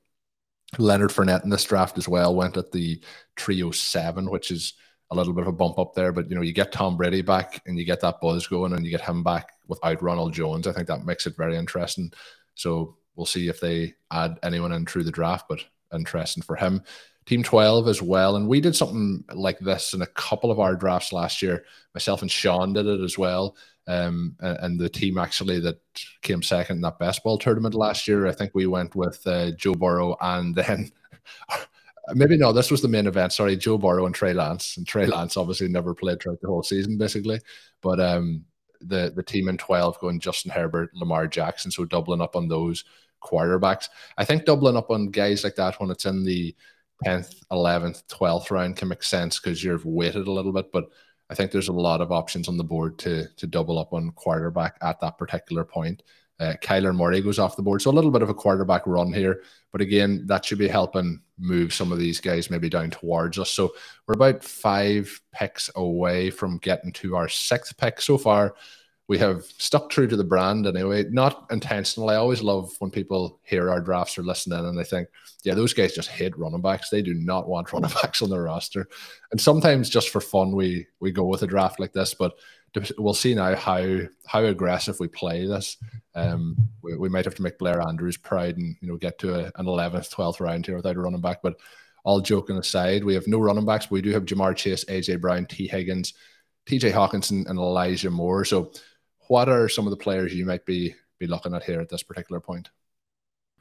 [SPEAKER 1] Leonard Fournette in this draft as well went at the 307, which is a little bit of a bump up there. But you know, you get Tom Brady back and you get that buzz going, and you get him back without Ronald Jones. I think that makes it very interesting. So we'll see if they add anyone in through the draft, but interesting for him. Team 12 as well. And we did something like this in a couple of our drafts last year. Myself and Sean did it as well. Um, and the team actually that came second in that best ball tournament last year, I think we went with uh, Joe Burrow and then maybe no, this was the main event. Sorry, Joe Burrow and Trey Lance. And Trey Lance obviously never played throughout the whole season, basically. But um, the the team in 12 going Justin Herbert, Lamar Jackson. So doubling up on those quarterbacks. I think doubling up on guys like that when it's in the 10th, 11th, 12th round can make sense because you're weighted a little bit. But I think there's a lot of options on the board to to double up on quarterback at that particular point. Uh, Kyler Murray goes off the board. So a little bit of a quarterback run here. But again, that should be helping move some of these guys maybe down towards us. So we're about five picks away from getting to our sixth pick so far. We have stuck true to the brand anyway, not intentional. I always love when people hear our drafts or listen in and they think, yeah, those guys just hate running backs. They do not want running backs on their roster. And sometimes just for fun, we we go with a draft like this. But we'll see now how how aggressive we play this. Um, we, we might have to make Blair Andrews proud and you know get to a, an eleventh, twelfth round here without a running back. But all joking aside, we have no running backs, we do have Ja'Marr Chase, AJ Brown, Tee Higgins, TJ Hockenson, and Elijah Moore. So, what are some of the players you might be be looking at here at this particular point?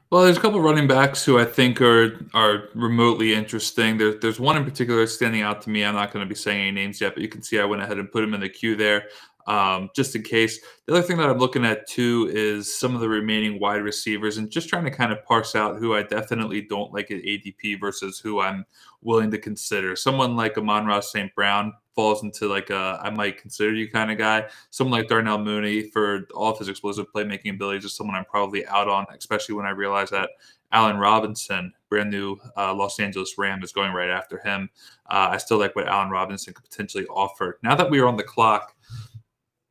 [SPEAKER 2] Well, there's a couple of running backs who I think are are remotely interesting. There's there's one in particular standing out to me. I'm not going to be saying any names yet, but you can see I went ahead and put him in the queue there, um, just in case. The other thing that I'm looking at too is some of the remaining wide receivers, and just trying to kind of parse out who I definitely don't like at ADP versus who I'm willing to consider. Someone like Amon-Ra St. Brown falls into like a I might consider you kind of guy. Someone like Darnell Mooney for all of his explosive playmaking abilities is someone I'm probably out on, especially when I realize that Allen Robinson, brand new uh, Los Angeles Ram, is going right after him. Uh, I still like what Allen Robinson could potentially offer. Now that we are on the clock,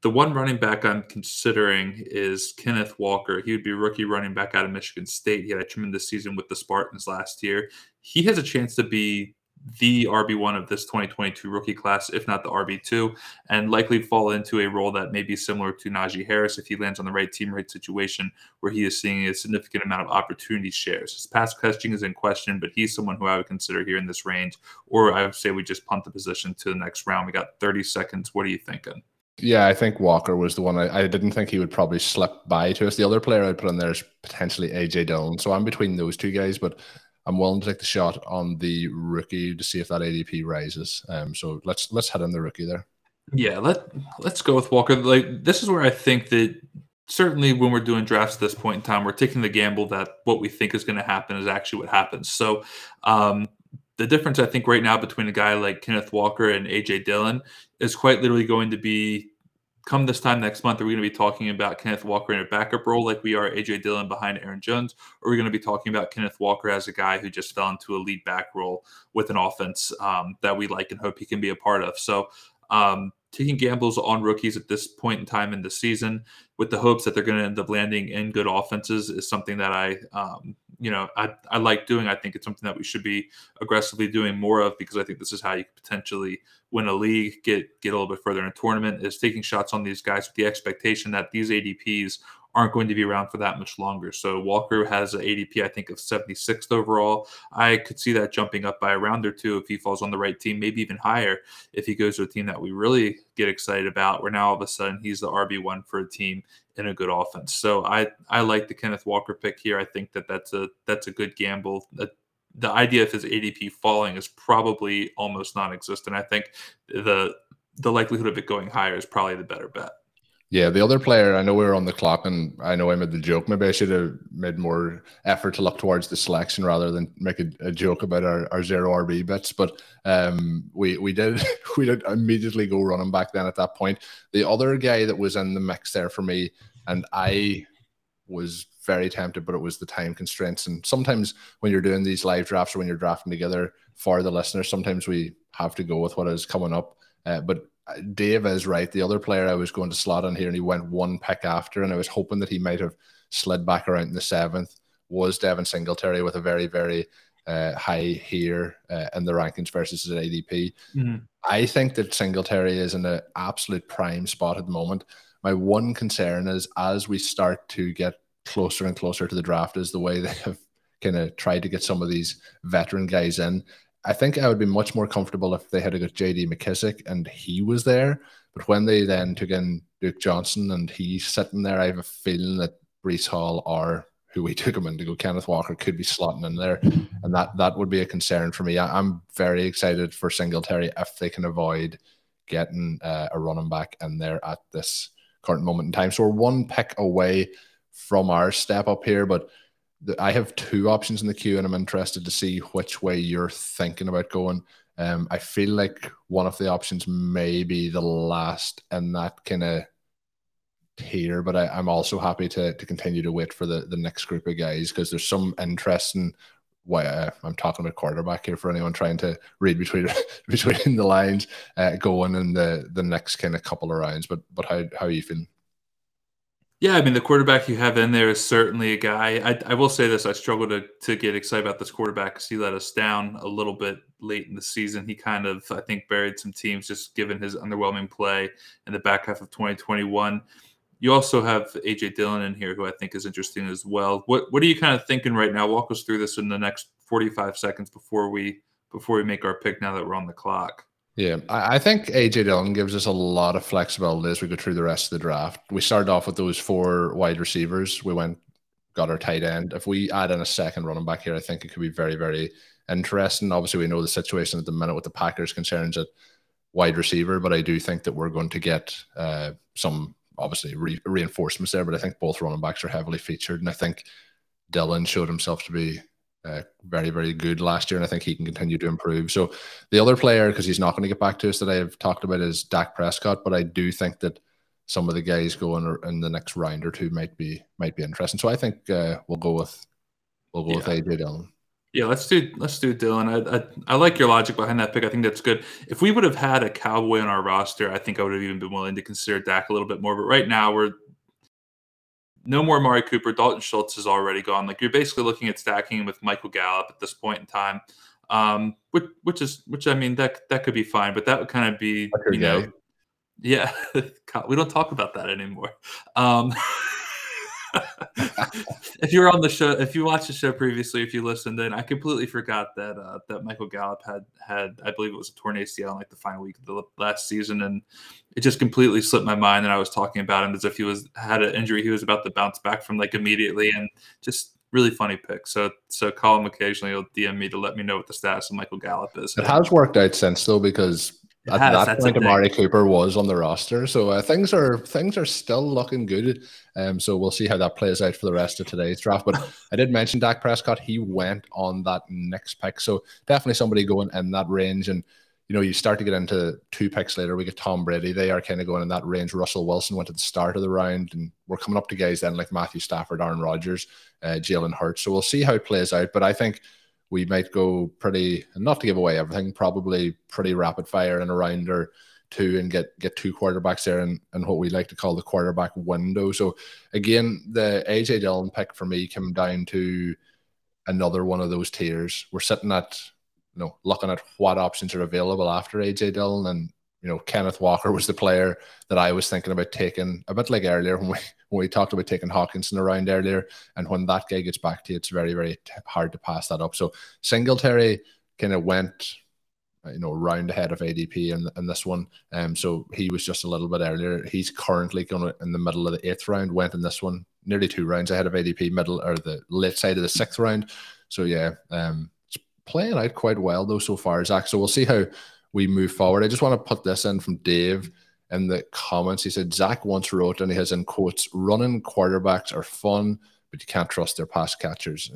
[SPEAKER 2] the one running back I'm considering is Kenneth Walker. He would be rookie running back out of Michigan State. He had a tremendous season with the Spartans last year. He has a chance to be the RB1 of this 2022 rookie class, if not the RB2, and likely fall into a role that may be similar to Najee Harris if he lands on the right team, right situation, where he is seeing a significant amount of opportunity shares. His pass catching is in question, but he's someone who I would consider here in this range. Or I would say we just punt the position to the next round. We got 30 seconds. What are you thinking?
[SPEAKER 1] Yeah, I think Walker was the one. I, I, didn't think he would probably slip by to us. The other player I'd put in there is potentially AJ Dillon. So I'm between those two guys, but I'm willing to take the shot on the rookie to see if that ADP rises. Um, so let's let's head on the rookie there.
[SPEAKER 2] Yeah, let let's go with Walker. Like this is where I think that certainly when we're doing drafts at this point in time, we're taking the gamble that what we think is going to happen is actually what happens. So um, the difference I think right now between a guy like Kenneth Walker and AJ Dillon is quite literally going to be come this time next month, are we going to be talking about Kenneth Walker in a backup role like we are AJ Dillon behind Aaron Jones? Or are we going to be talking about Kenneth Walker as a guy who just fell into a lead back role with an offense um, that we like and hope he can be a part of? So, um, taking gambles on rookies at this point in time in the season with the hopes that they're going to end up landing in good offenses is something that I, um, you know, I, I like doing. I think it's something that we should be aggressively doing more of because I think this is how you potentially win a league, get get a little bit further in a tournament. Is taking shots on these guys with the expectation that these ADPs aren't going to be around for that much longer. So Walker has an ADP, I think, of 76th overall. I could see that jumping up by a round or two if he falls on the right team, maybe even higher if he goes to a team that we really get excited about. Where now all of a sudden he's the RB one for a team in a good offense. So I I like the Kenneth Walker pick here. I think that that's a that's a good gamble. the idea of his ADP falling is probably almost non-existent. I think the the likelihood of it going higher is probably the better bet.
[SPEAKER 1] Yeah, the other player, I know we were on the clock and I know I made the joke. Maybe I should have made more effort to look towards the selection rather than make a, a joke about our, our zero RB bits. But um, we we did we did immediately go running back then at that point. The other guy that was in the mix there for me, and I was very tempted, but it was the time constraints. And sometimes when you're doing these live drafts or when you're drafting together for the listeners, sometimes we have to go with what is coming up. Uh, but Dave is right. The other player I was going to slot in here, and he went one pick after, and I was hoping that he might have slid back around in the seventh. Was Devin Singletary with a very, very uh, high here uh, in the rankings versus his ADP. Mm-hmm. I think that Singletary is in an absolute prime spot at the moment. My one concern is as we start to get closer and closer to the draft, is the way they have kind of tried to get some of these veteran guys in. I think I would be much more comfortable if they had a good JD McKissic and he was there. But when they then took in Duke Johnson and he's sitting there, I have a feeling that Breece Hall or who we took him in to go, Kenneth Walker could be slotting in there. And that that would be a concern for me. I, am very excited for Singletary if they can avoid getting uh, a running back in there at this current moment in time. So we're one pick away from our step up here, but – I have two options in the queue, and I'm interested to see which way you're thinking about going. Um, I feel like one of the options may be the last in that kind of tier, but I, am also happy to to continue to wait for the the next group of guys because there's some interesting. Why uh, I'm talking about quarterback here for anyone trying to read between between the lines, uh, going in the the next kind of couple of rounds. But but how how are you feeling?
[SPEAKER 2] Yeah, I mean the quarterback you have in there is certainly a guy. I, I will say this: I struggle to to get excited about this quarterback because he let us down a little bit late in the season. He kind of, I think, buried some teams just given his underwhelming play in the back half of 2021. You also have AJ Dillon in here, who I think is interesting as well. What what are you kind of thinking right now? Walk us through this in the next 45 seconds before we before we make our pick. Now that we're on the clock.
[SPEAKER 1] Yeah, I think AJ Dillon gives us a lot of flexibility as we go through the rest of the draft. We started off with those four wide receivers. We went, got our tight end. If we add in a second running back here, I think it could be very, very interesting. Obviously, we know the situation at the minute with the Packers concerns at wide receiver, but I do think that we're going to get uh, some obviously re- reinforcements there. But I think both running backs are heavily featured, and I think Dillon showed himself to be uh, very, very good last year, and I think he can continue to improve. So the other player, because he's not going to get back to us that I've talked about, is Dak Prescott. But I do think that some of the guys going in the next round or two might be might be interesting. So I think uh, we'll go with we'll go yeah. with AJ Dillon.
[SPEAKER 2] Yeah, let's do let's do Dillon. I, I, I like your logic behind that pick. I think that's good. If we would have had a Cowboy on our roster, I think I would have even been willing to consider Dak a little bit more. But right now, we're no more Mari Cooper. Dalton Schultz is already gone. Like you're basically looking at stacking with Michael Gallup at this point in time, um, which which is which I mean that that could be fine, but that would kind of be you know, yeah. we don't talk about that anymore. Um, if you were on the show, if you watched the show previously, if you listened, then I completely forgot that uh, that Michael Gallup had had I believe it was a torn ACL in like the final week of the last season, and it just completely slipped my mind. And I was talking about him as if he was had an injury he was about to bounce back from like immediately, and just really funny pick. So so call him occasionally. He'll DM me to let me know what the status of Michael Gallup is.
[SPEAKER 1] It has worked out since though because at has, that point, Amari Cooper was on the roster, so uh, things are things are still looking good. Um, so we'll see how that plays out for the rest of today's draft. But I did mention Dak Prescott; he went on that next pick, so definitely somebody going in that range. And you know, you start to get into two picks later. We get Tom Brady; they are kind of going in that range. Russell Wilson went at the start of the round, and we're coming up to guys then like Matthew Stafford, Aaron Rodgers, uh, Jalen Hurts. So we'll see how it plays out. But I think we might go pretty, not to give away everything, probably pretty rapid fire in a round or two and get get two quarterbacks there and, and what we like to call the quarterback window. So again, the AJ Dillon pick for me came down to another one of those tiers. We're sitting at you know looking at what options are available after AJ Dillon and you know Kenneth Walker was the player that I was thinking about taking a bit like earlier when we when we talked about taking Hockenson around earlier, and when that guy gets back to you, it's very very hard to pass that up. So Singletary kind of went, you know, round ahead of ADP in, in this one. Um, so he was just a little bit earlier. He's currently going in the middle of the eighth round. Went in this one nearly two rounds ahead of ADP, middle or the late side of the sixth round. So yeah, um, it's playing out quite well though so far, Zach. So we'll see how we move forward. I just want to put this in from Dave in the comments. He said Zach once wrote, and he has in quotes, running quarterbacks are fun, but you can't trust their pass catchers.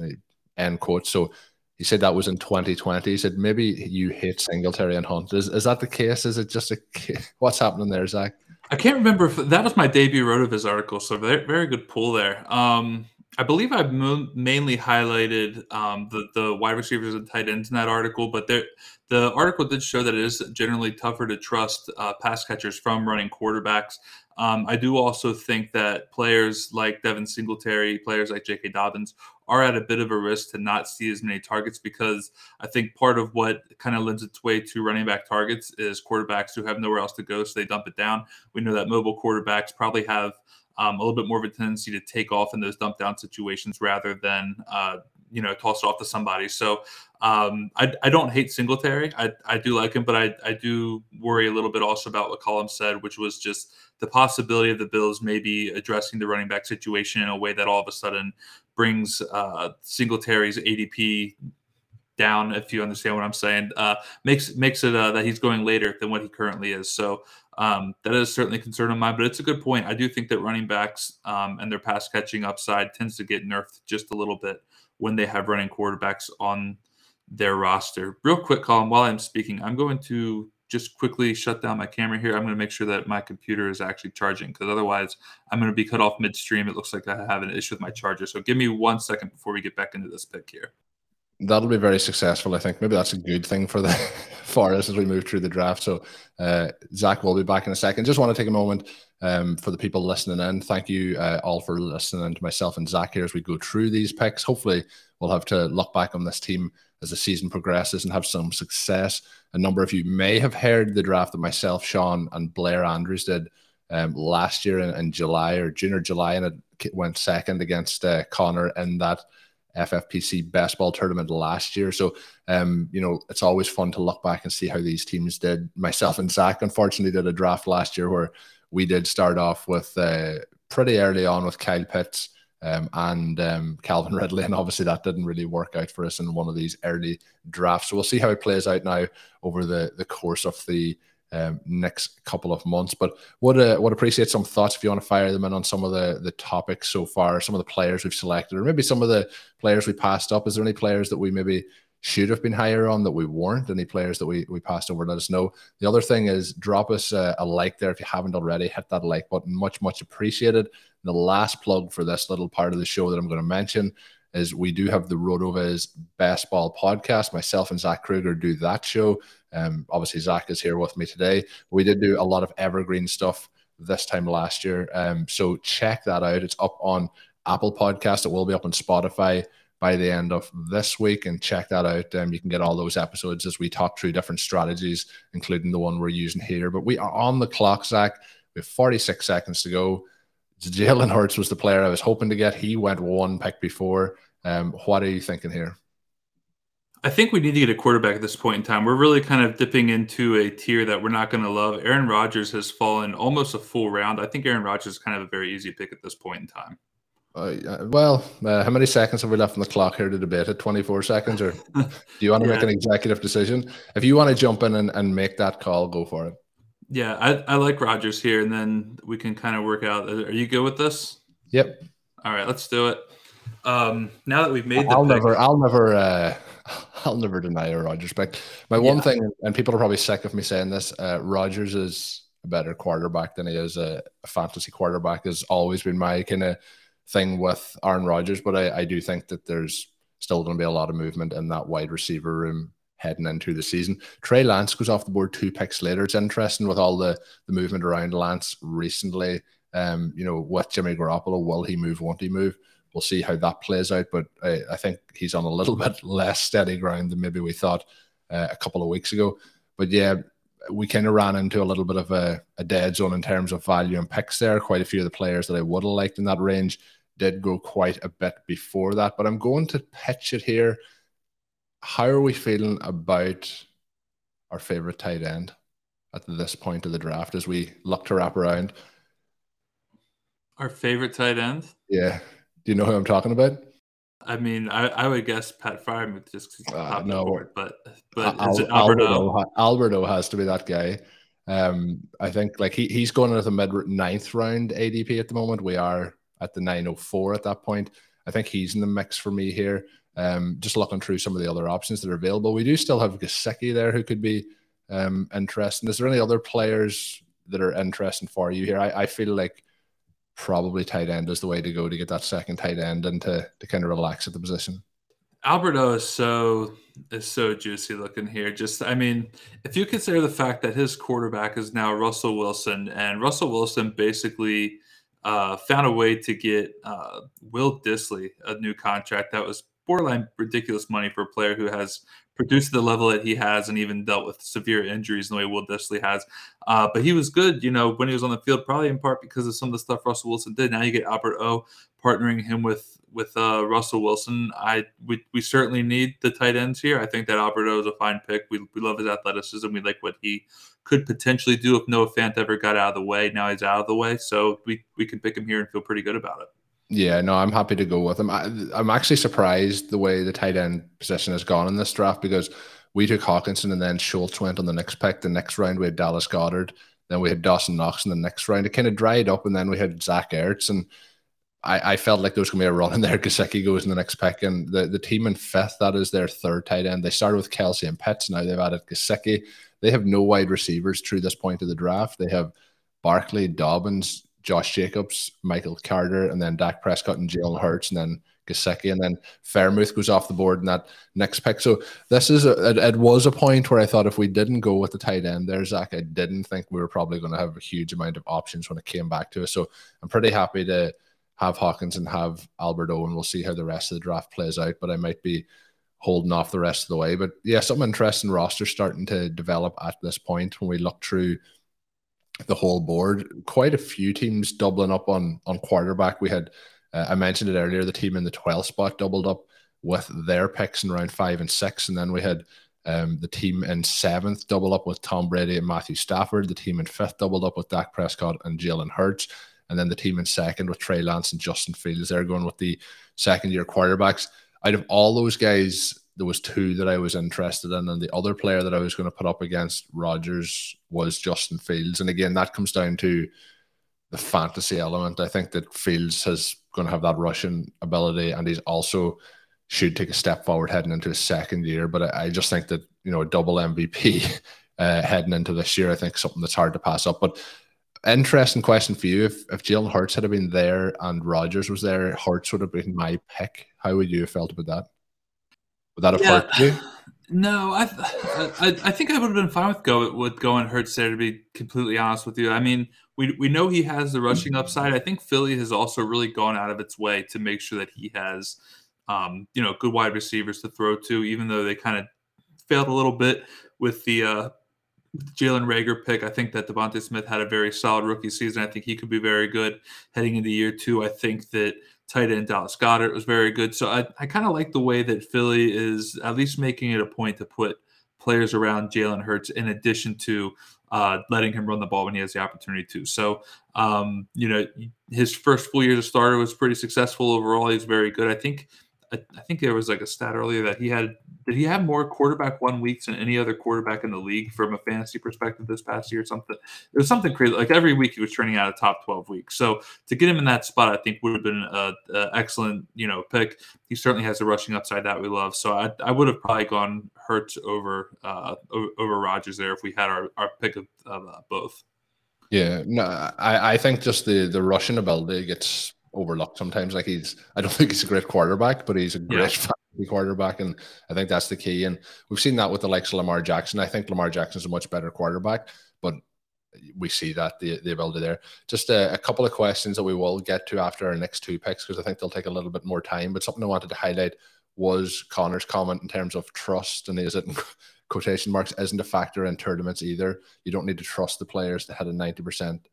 [SPEAKER 1] End quote. So he said that was in 2020. He said maybe you hate Singletary and Hunt. Is, is that the case? Is it just a what's happening there, Zach?
[SPEAKER 2] I can't remember if that was my debut RotoViz article. So very, very good pull there. Um, I believe I mainly highlighted um, the the wide receivers and tight ends in that article, but there the article did show that it is generally tougher to trust uh, pass catchers from running quarterbacks. Um, I do also think that players like Devin Singletary, players like J.K. Dobbins, are at a bit of a risk to not see as many targets because I think part of what kind of lends its way to running back targets is quarterbacks who have nowhere else to go, so they dump it down. We know that mobile quarterbacks probably have um, a little bit more of a tendency to take off in those dump down situations rather than uh, you know toss it off to somebody. So um, I, I don't hate Singletary. I, I do like him, but I, I do worry a little bit also about what Colm said, which was just the possibility of the Bills maybe addressing the running back situation in a way that all of a sudden brings uh, Singletary's ADP down, if you understand what I'm saying. Uh, makes makes it uh, that he's going later than what he currently is. So um, that is certainly a concern of mine. But it's a good point. I do think that running backs um, and their pass catching upside tends to get nerfed just a little bit when they have running quarterbacks on their roster. Real quick, Colm, while I'm speaking, I'm going to just quickly shut down my camera here. I'm going to make sure that my computer is actually charging because otherwise I'm going to be cut off midstream. It looks like I have an issue with my charger. So give me one second before we get back into this pick here.
[SPEAKER 1] That'll be very successful. I think maybe that's a good thing for the for us as we move through the draft. So uh, Zach will be back in a second. Just want to take a moment um, for the people listening in. Thank you uh, all for listening to myself and Zach here as we go through these picks. Hopefully, we'll have to look back on this team as the season progresses and have some success. A number of you may have heard the draft that myself, Sean, and Blair Andrews did um, last year in, in, July or June or July, and it went second against uh, Connor in that FFPC best ball tournament last year. So, um, you know, it's always fun to look back and see how these teams did. Myself and Zach, unfortunately, did a draft last year where we did start off with uh, pretty early on with Kyle Pitts um, and um, Calvin Ridley, and obviously that didn't really work out for us in one of these early drafts. So we'll see how it plays out now over the the course of the um, next couple of months. But would uh, would appreciate some thoughts if you want to fire them in on some of the the topics so far, some of the players we've selected, or maybe some of the players we passed up. Is there any players that we maybe should have been higher on that we weren't? Any players that we, we passed over? Let us know. The other thing is drop us a, a like there if you haven't already. Hit that like button, much much appreciated. The last plug for this little part of the show that I'm going to mention is we do have the RotoViz Best Ball podcast. Myself and Zach Krueger do that show. Um, obviously, Zach is here with me today. We did do a lot of evergreen stuff this time last year. Um, so check that out. It's up on Apple Podcast. It will be up on Spotify by the end of this week and check that out. Um, you can get all those episodes as we talk through different strategies, including the one we're using here. But we are on the clock, Zach. We have 46 seconds to go. Jalen Hurts was the player I was hoping to get. He went one pick before. Um, what are you thinking here?
[SPEAKER 2] I think we need to get a quarterback at this point in time. We're really kind of dipping into a tier that we're not going to love. Aaron Rodgers has fallen almost a full round. I think Aaron Rodgers is kind of a very easy pick at this point in time.
[SPEAKER 1] Uh, well, uh, how many seconds have we left on the clock here to debate it? 24 seconds? Or do you want to yeah. make an executive decision? If you want to jump in and, and make that call, go for it.
[SPEAKER 2] Yeah, I, I like Rodgers here, and then we can kind of work out. Are you good with this?
[SPEAKER 1] Yep.
[SPEAKER 2] All right, let's do it. Um, now that we've made the
[SPEAKER 1] I'll
[SPEAKER 2] pick,
[SPEAKER 1] never, I'll never, uh, I'll never deny a Rodgers pick. My yeah. one thing, and people are probably sick of me saying this, uh, Rodgers is a better quarterback than he is a, a fantasy quarterback. Has always been my kind of thing with Aaron Rodgers, but I, I do think that there's still going to be a lot of movement in that wide receiver room heading into the season. Trey Lance goes off the board two picks later. It's interesting with all the, the movement around Lance recently. Um, you know, with Jimmy Garoppolo, will he move? Won't he move? We'll see how that plays out. But I, I think he's on a little bit less steady ground than maybe we thought uh, a couple of weeks ago. But yeah, we kind of ran into a little bit of a, a dead zone in terms of value and picks there. Quite a few of the players that I would have liked in that range did go quite a bit before that. But I'm going to pitch it here. How are we feeling about our favorite tight end at this point of the draft as we look to wrap around?
[SPEAKER 2] Our favorite tight end?
[SPEAKER 1] Yeah. Do you know who I'm talking about?
[SPEAKER 2] I mean, I, I would guess Pat Freiermuth just cause uh, no, board, but but
[SPEAKER 1] Al- is it Albert O? Alberto has to be that guy. Um, I think like he, he's going into the mid ninth round ADP at the moment. We are at the 904 at that point. I think he's in the mix for me here. Um, just looking through some of the other options that are available. We do still have Gesicki there who could be um, interesting. Is there any other players that are interesting for you here? I, I feel like probably tight end is the way to go to get that second tight end and to, to kind of relax at the position.
[SPEAKER 2] Albert O is so is so juicy looking here. Just I mean, if you consider the fact that his quarterback is now Russell Wilson, and Russell Wilson basically uh, found a way to get uh, Will Dissly a new contract that was borderline ridiculous money for a player who has produced the level that he has and even dealt with severe injuries in the way Will Dissly has. Uh, but he was good, you know, when he was on the field, probably in part because of some of the stuff Russell Wilson did. Now you get Albert O partnering him with with uh, Russell Wilson. I we, we certainly need the tight ends here. I think that Albert O is a fine pick. We, we love his athleticism. We like what he could potentially do if Noah Fant ever got out of the way. Now he's out of the way, so we we can pick him here and feel pretty good about it.
[SPEAKER 1] Yeah, no, I'm happy to go with him. I, am actually surprised the way the tight end position has gone in this draft because we took Hockenson and then Schultz went on the next pick. The next round we had Dallas Goedert, then we had Dawson Knox in the next round. It kind of dried up, and then we had Zach Ertz and I, I felt like there was to be a run in there. Gesicki goes in the next pick, and the, the team in fifth, that is their third tight end. They started with Kelce and Pitts. Now they've added Gesicki. They have no wide receivers through this point of the draft. They have Barkley, Dobbins, Josh Jacobs, Michael Carter, and then Dak Prescott and Jalen Hurts, and then Gesicki, and then Freiermuth goes off the board in that next pick. So this is a, it, it, was a point where I thought if we didn't go with the tight end there, Zach, I didn't think we were probably going to have a huge amount of options when it came back to us. So I'm pretty happy to have Hockenson have Albert O, and we'll see how the rest of the draft plays out. But I might be holding off the rest of the way. But yeah, some interesting roster starting to develop at this point when we look through the whole board. Quite a few teams doubling up on on quarterback. We had uh, I mentioned it earlier. The team in the 12th spot doubled up with their picks in round five and six, and then we had um, the team in seventh double up with Tom Brady and Matthew Stafford. The team in fifth doubled up with Dak Prescott and Jalen Hurts and then the team in second with Trey Lance and Justin Fields. They're going with the second year quarterbacks. Out of all those guys, there was two that I was interested in, and the other player that I was going to put up against Rodgers was Justin Fields. And again, that comes down to the fantasy element. I think that Fields has going to have that rushing ability, and he's also should take a step forward heading into his second year. But I, I just think that you know a double MVP uh, heading into this year, I think something that's hard to pass up. But interesting question for you. If if Jalen Hurts had been there and Rodgers was there, Hurts would have been my pick. How would you have felt about that? Would that have
[SPEAKER 2] Yeah.
[SPEAKER 1] you?
[SPEAKER 2] No, I, I I think I would have been fine with go with going Hurts there. To be completely honest with you, I mean, we we know he has the rushing upside. I think Philly has also really gone out of its way to make sure that he has, um, you know, good wide receivers to throw to. Even though they kind of failed a little bit with the uh, Jalen Reagor pick, I think that DeVonta Smith had a very solid rookie season. I think he could be very good heading into year two. I think that tight end Dallas Goedert was very good. So I, I kind of like the way that Philly is at least making it a point to put players around Jalen Hurts in addition to uh, letting him run the ball when he has the opportunity to. So, um, you know, his first full year as a starter was pretty successful overall. He's very good. I think. I, think there was like a stat earlier that he had. Did he have more quarterback one weeks than any other quarterback in the league from a fantasy perspective this past year? Or something. It was something crazy. Like every week he was turning out a top twelve week. So to get him in that spot, I think would have been an excellent, you know, pick. He certainly has a rushing upside that we love. So I, I would have probably gone Hurts over uh, over Rodgers there if we had our, our pick of, of uh, both.
[SPEAKER 1] Yeah, no, I, I think just the the rushing ability gets overlooked sometimes. Like he's, I don't think he's a great quarterback, but he's a great
[SPEAKER 2] Yeah.
[SPEAKER 1] quarterback, and I think that's the key. And we've seen that with the likes of Lamar Jackson. I think Lamar Jackson's a much better quarterback, but we see that the the ability there. Just a, a couple of questions that we will get to after our next two picks because I think they'll take a little bit more time. But something I wanted to highlight was Connor's comment in terms of trust, and is it quotation marks isn't a factor in tournaments either. You don't need to trust the players that had a ninety percent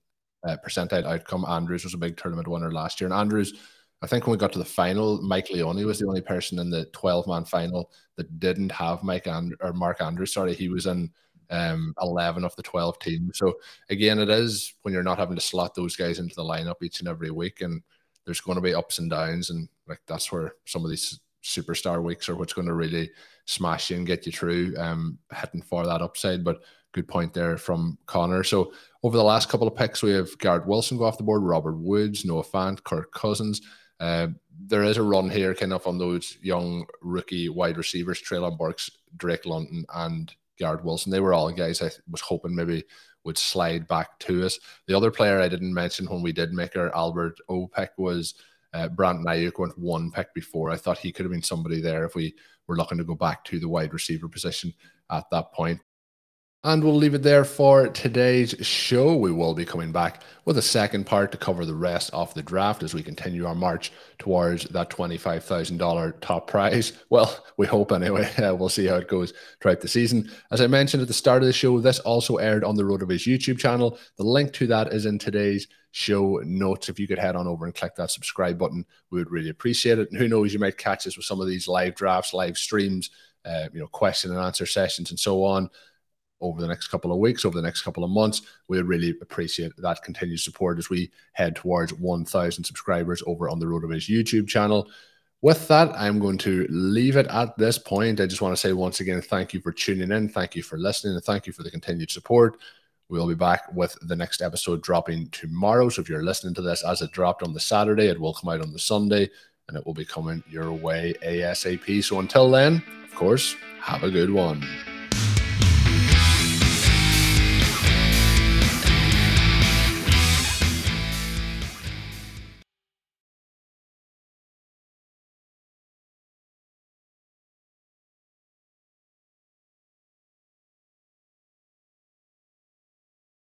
[SPEAKER 1] uh, percentile outcome. Andrews was a big tournament winner last year, and Andrews. I think when we got to the final, Mike Leone was the only person in the 12 man final that didn't have Mike and or Mark Andrews. Sorry, he was in um, 11 of the 12 teams. So again, it is when you're not having to slot those guys into the lineup each and every week, and there's going to be ups and downs, and like that's where some of these superstar weeks are what's going to really smash you and get you through, um, hitting for that upside. But good point there from Connor. So over the last couple of picks, we have Garrett Wilson go off the board, Robert Woods, Noah Fant, Kirk Cousins. Uh, there is a run here kind of on those young rookie wide receivers, Treylon Burks, Drake London, and Garrett Wilson. They were all guys I was hoping maybe would slide back to us. The other player I didn't mention when we did make our Albert O pick was uh, Brandon Aiyuk went one pick before. I thought he could have been somebody there if we were looking to go back to the wide receiver position at that point. And we'll leave it there for today's show. We will be coming back with a second part to cover the rest of the draft as we continue our march towards that $25,000 top prize. Well, we hope anyway. Uh, we'll see how it goes throughout the season. As I mentioned at the start of the show, this also aired on the RotoViz YouTube channel. The link to that is in today's show notes. If you could head on over and click that subscribe button, we would really appreciate it. And who knows, you might catch us with some of these live drafts, live streams, uh, you know, question and answer sessions, and so on over the next couple of weeks, over the next couple of months. We really appreciate that continued support as we head towards 1,000 subscribers over on the RotoViz YouTube channel. With that, I'm going to leave it at this point. I just want to say once again, thank you for tuning in, thank you for listening, and thank you for the continued support. We'll be back with the next episode dropping tomorrow. So if you're listening to this as it dropped on the Saturday, it will come out on the Sunday and it will be coming your way ASAP. So until then, of course, have a good one.